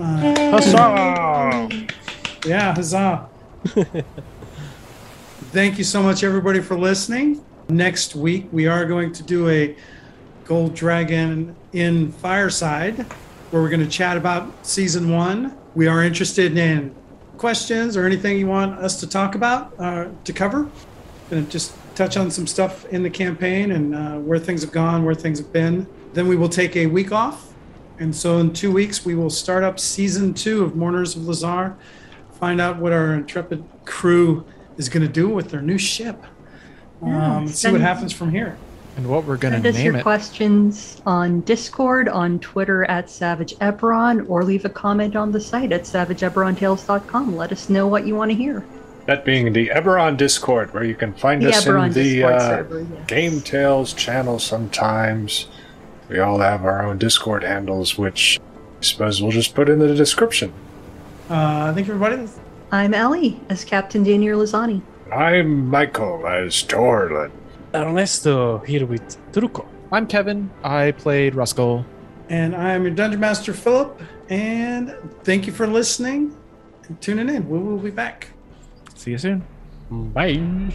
Uh, yeah, huzzah. Thank you so much, everybody, for listening. Next week, we are going to do a Gold Dragon Inn Fireside, where we're going to chat about season one. We are interested in questions or anything you want us to talk about, uh, to cover. Going to just touch on some stuff in the campaign and uh, where things have gone, where things have been. Then we will take a week off. And so in two weeks, we will start up season two of Mourners of Lhazaar, find out what our intrepid crew is going to do with their new ship. Yeah, Um, see what happens from here. And what we're gonna Send us name your it. questions on Discord, on Twitter at Savage Eberron, or leave a comment on the site at savageeberrontales.com. Let us know what you want to hear. That being the Eberron Discord, where you can find The us Eberron in the uh, server, yes. Game Tales channel sometimes. We all have our own Discord handles, which I suppose we'll just put in the description. Uh, thank you, everybody. I'm Ellie as Captain Daniel Lazani. I'm Michael as Torlin. Ernesto here with Truco. I'm Kevin. I played Ruskell. And I'm your Dungeon Master, Philip. And thank you for listening and tuning in. We will be back. See you soon. Bye.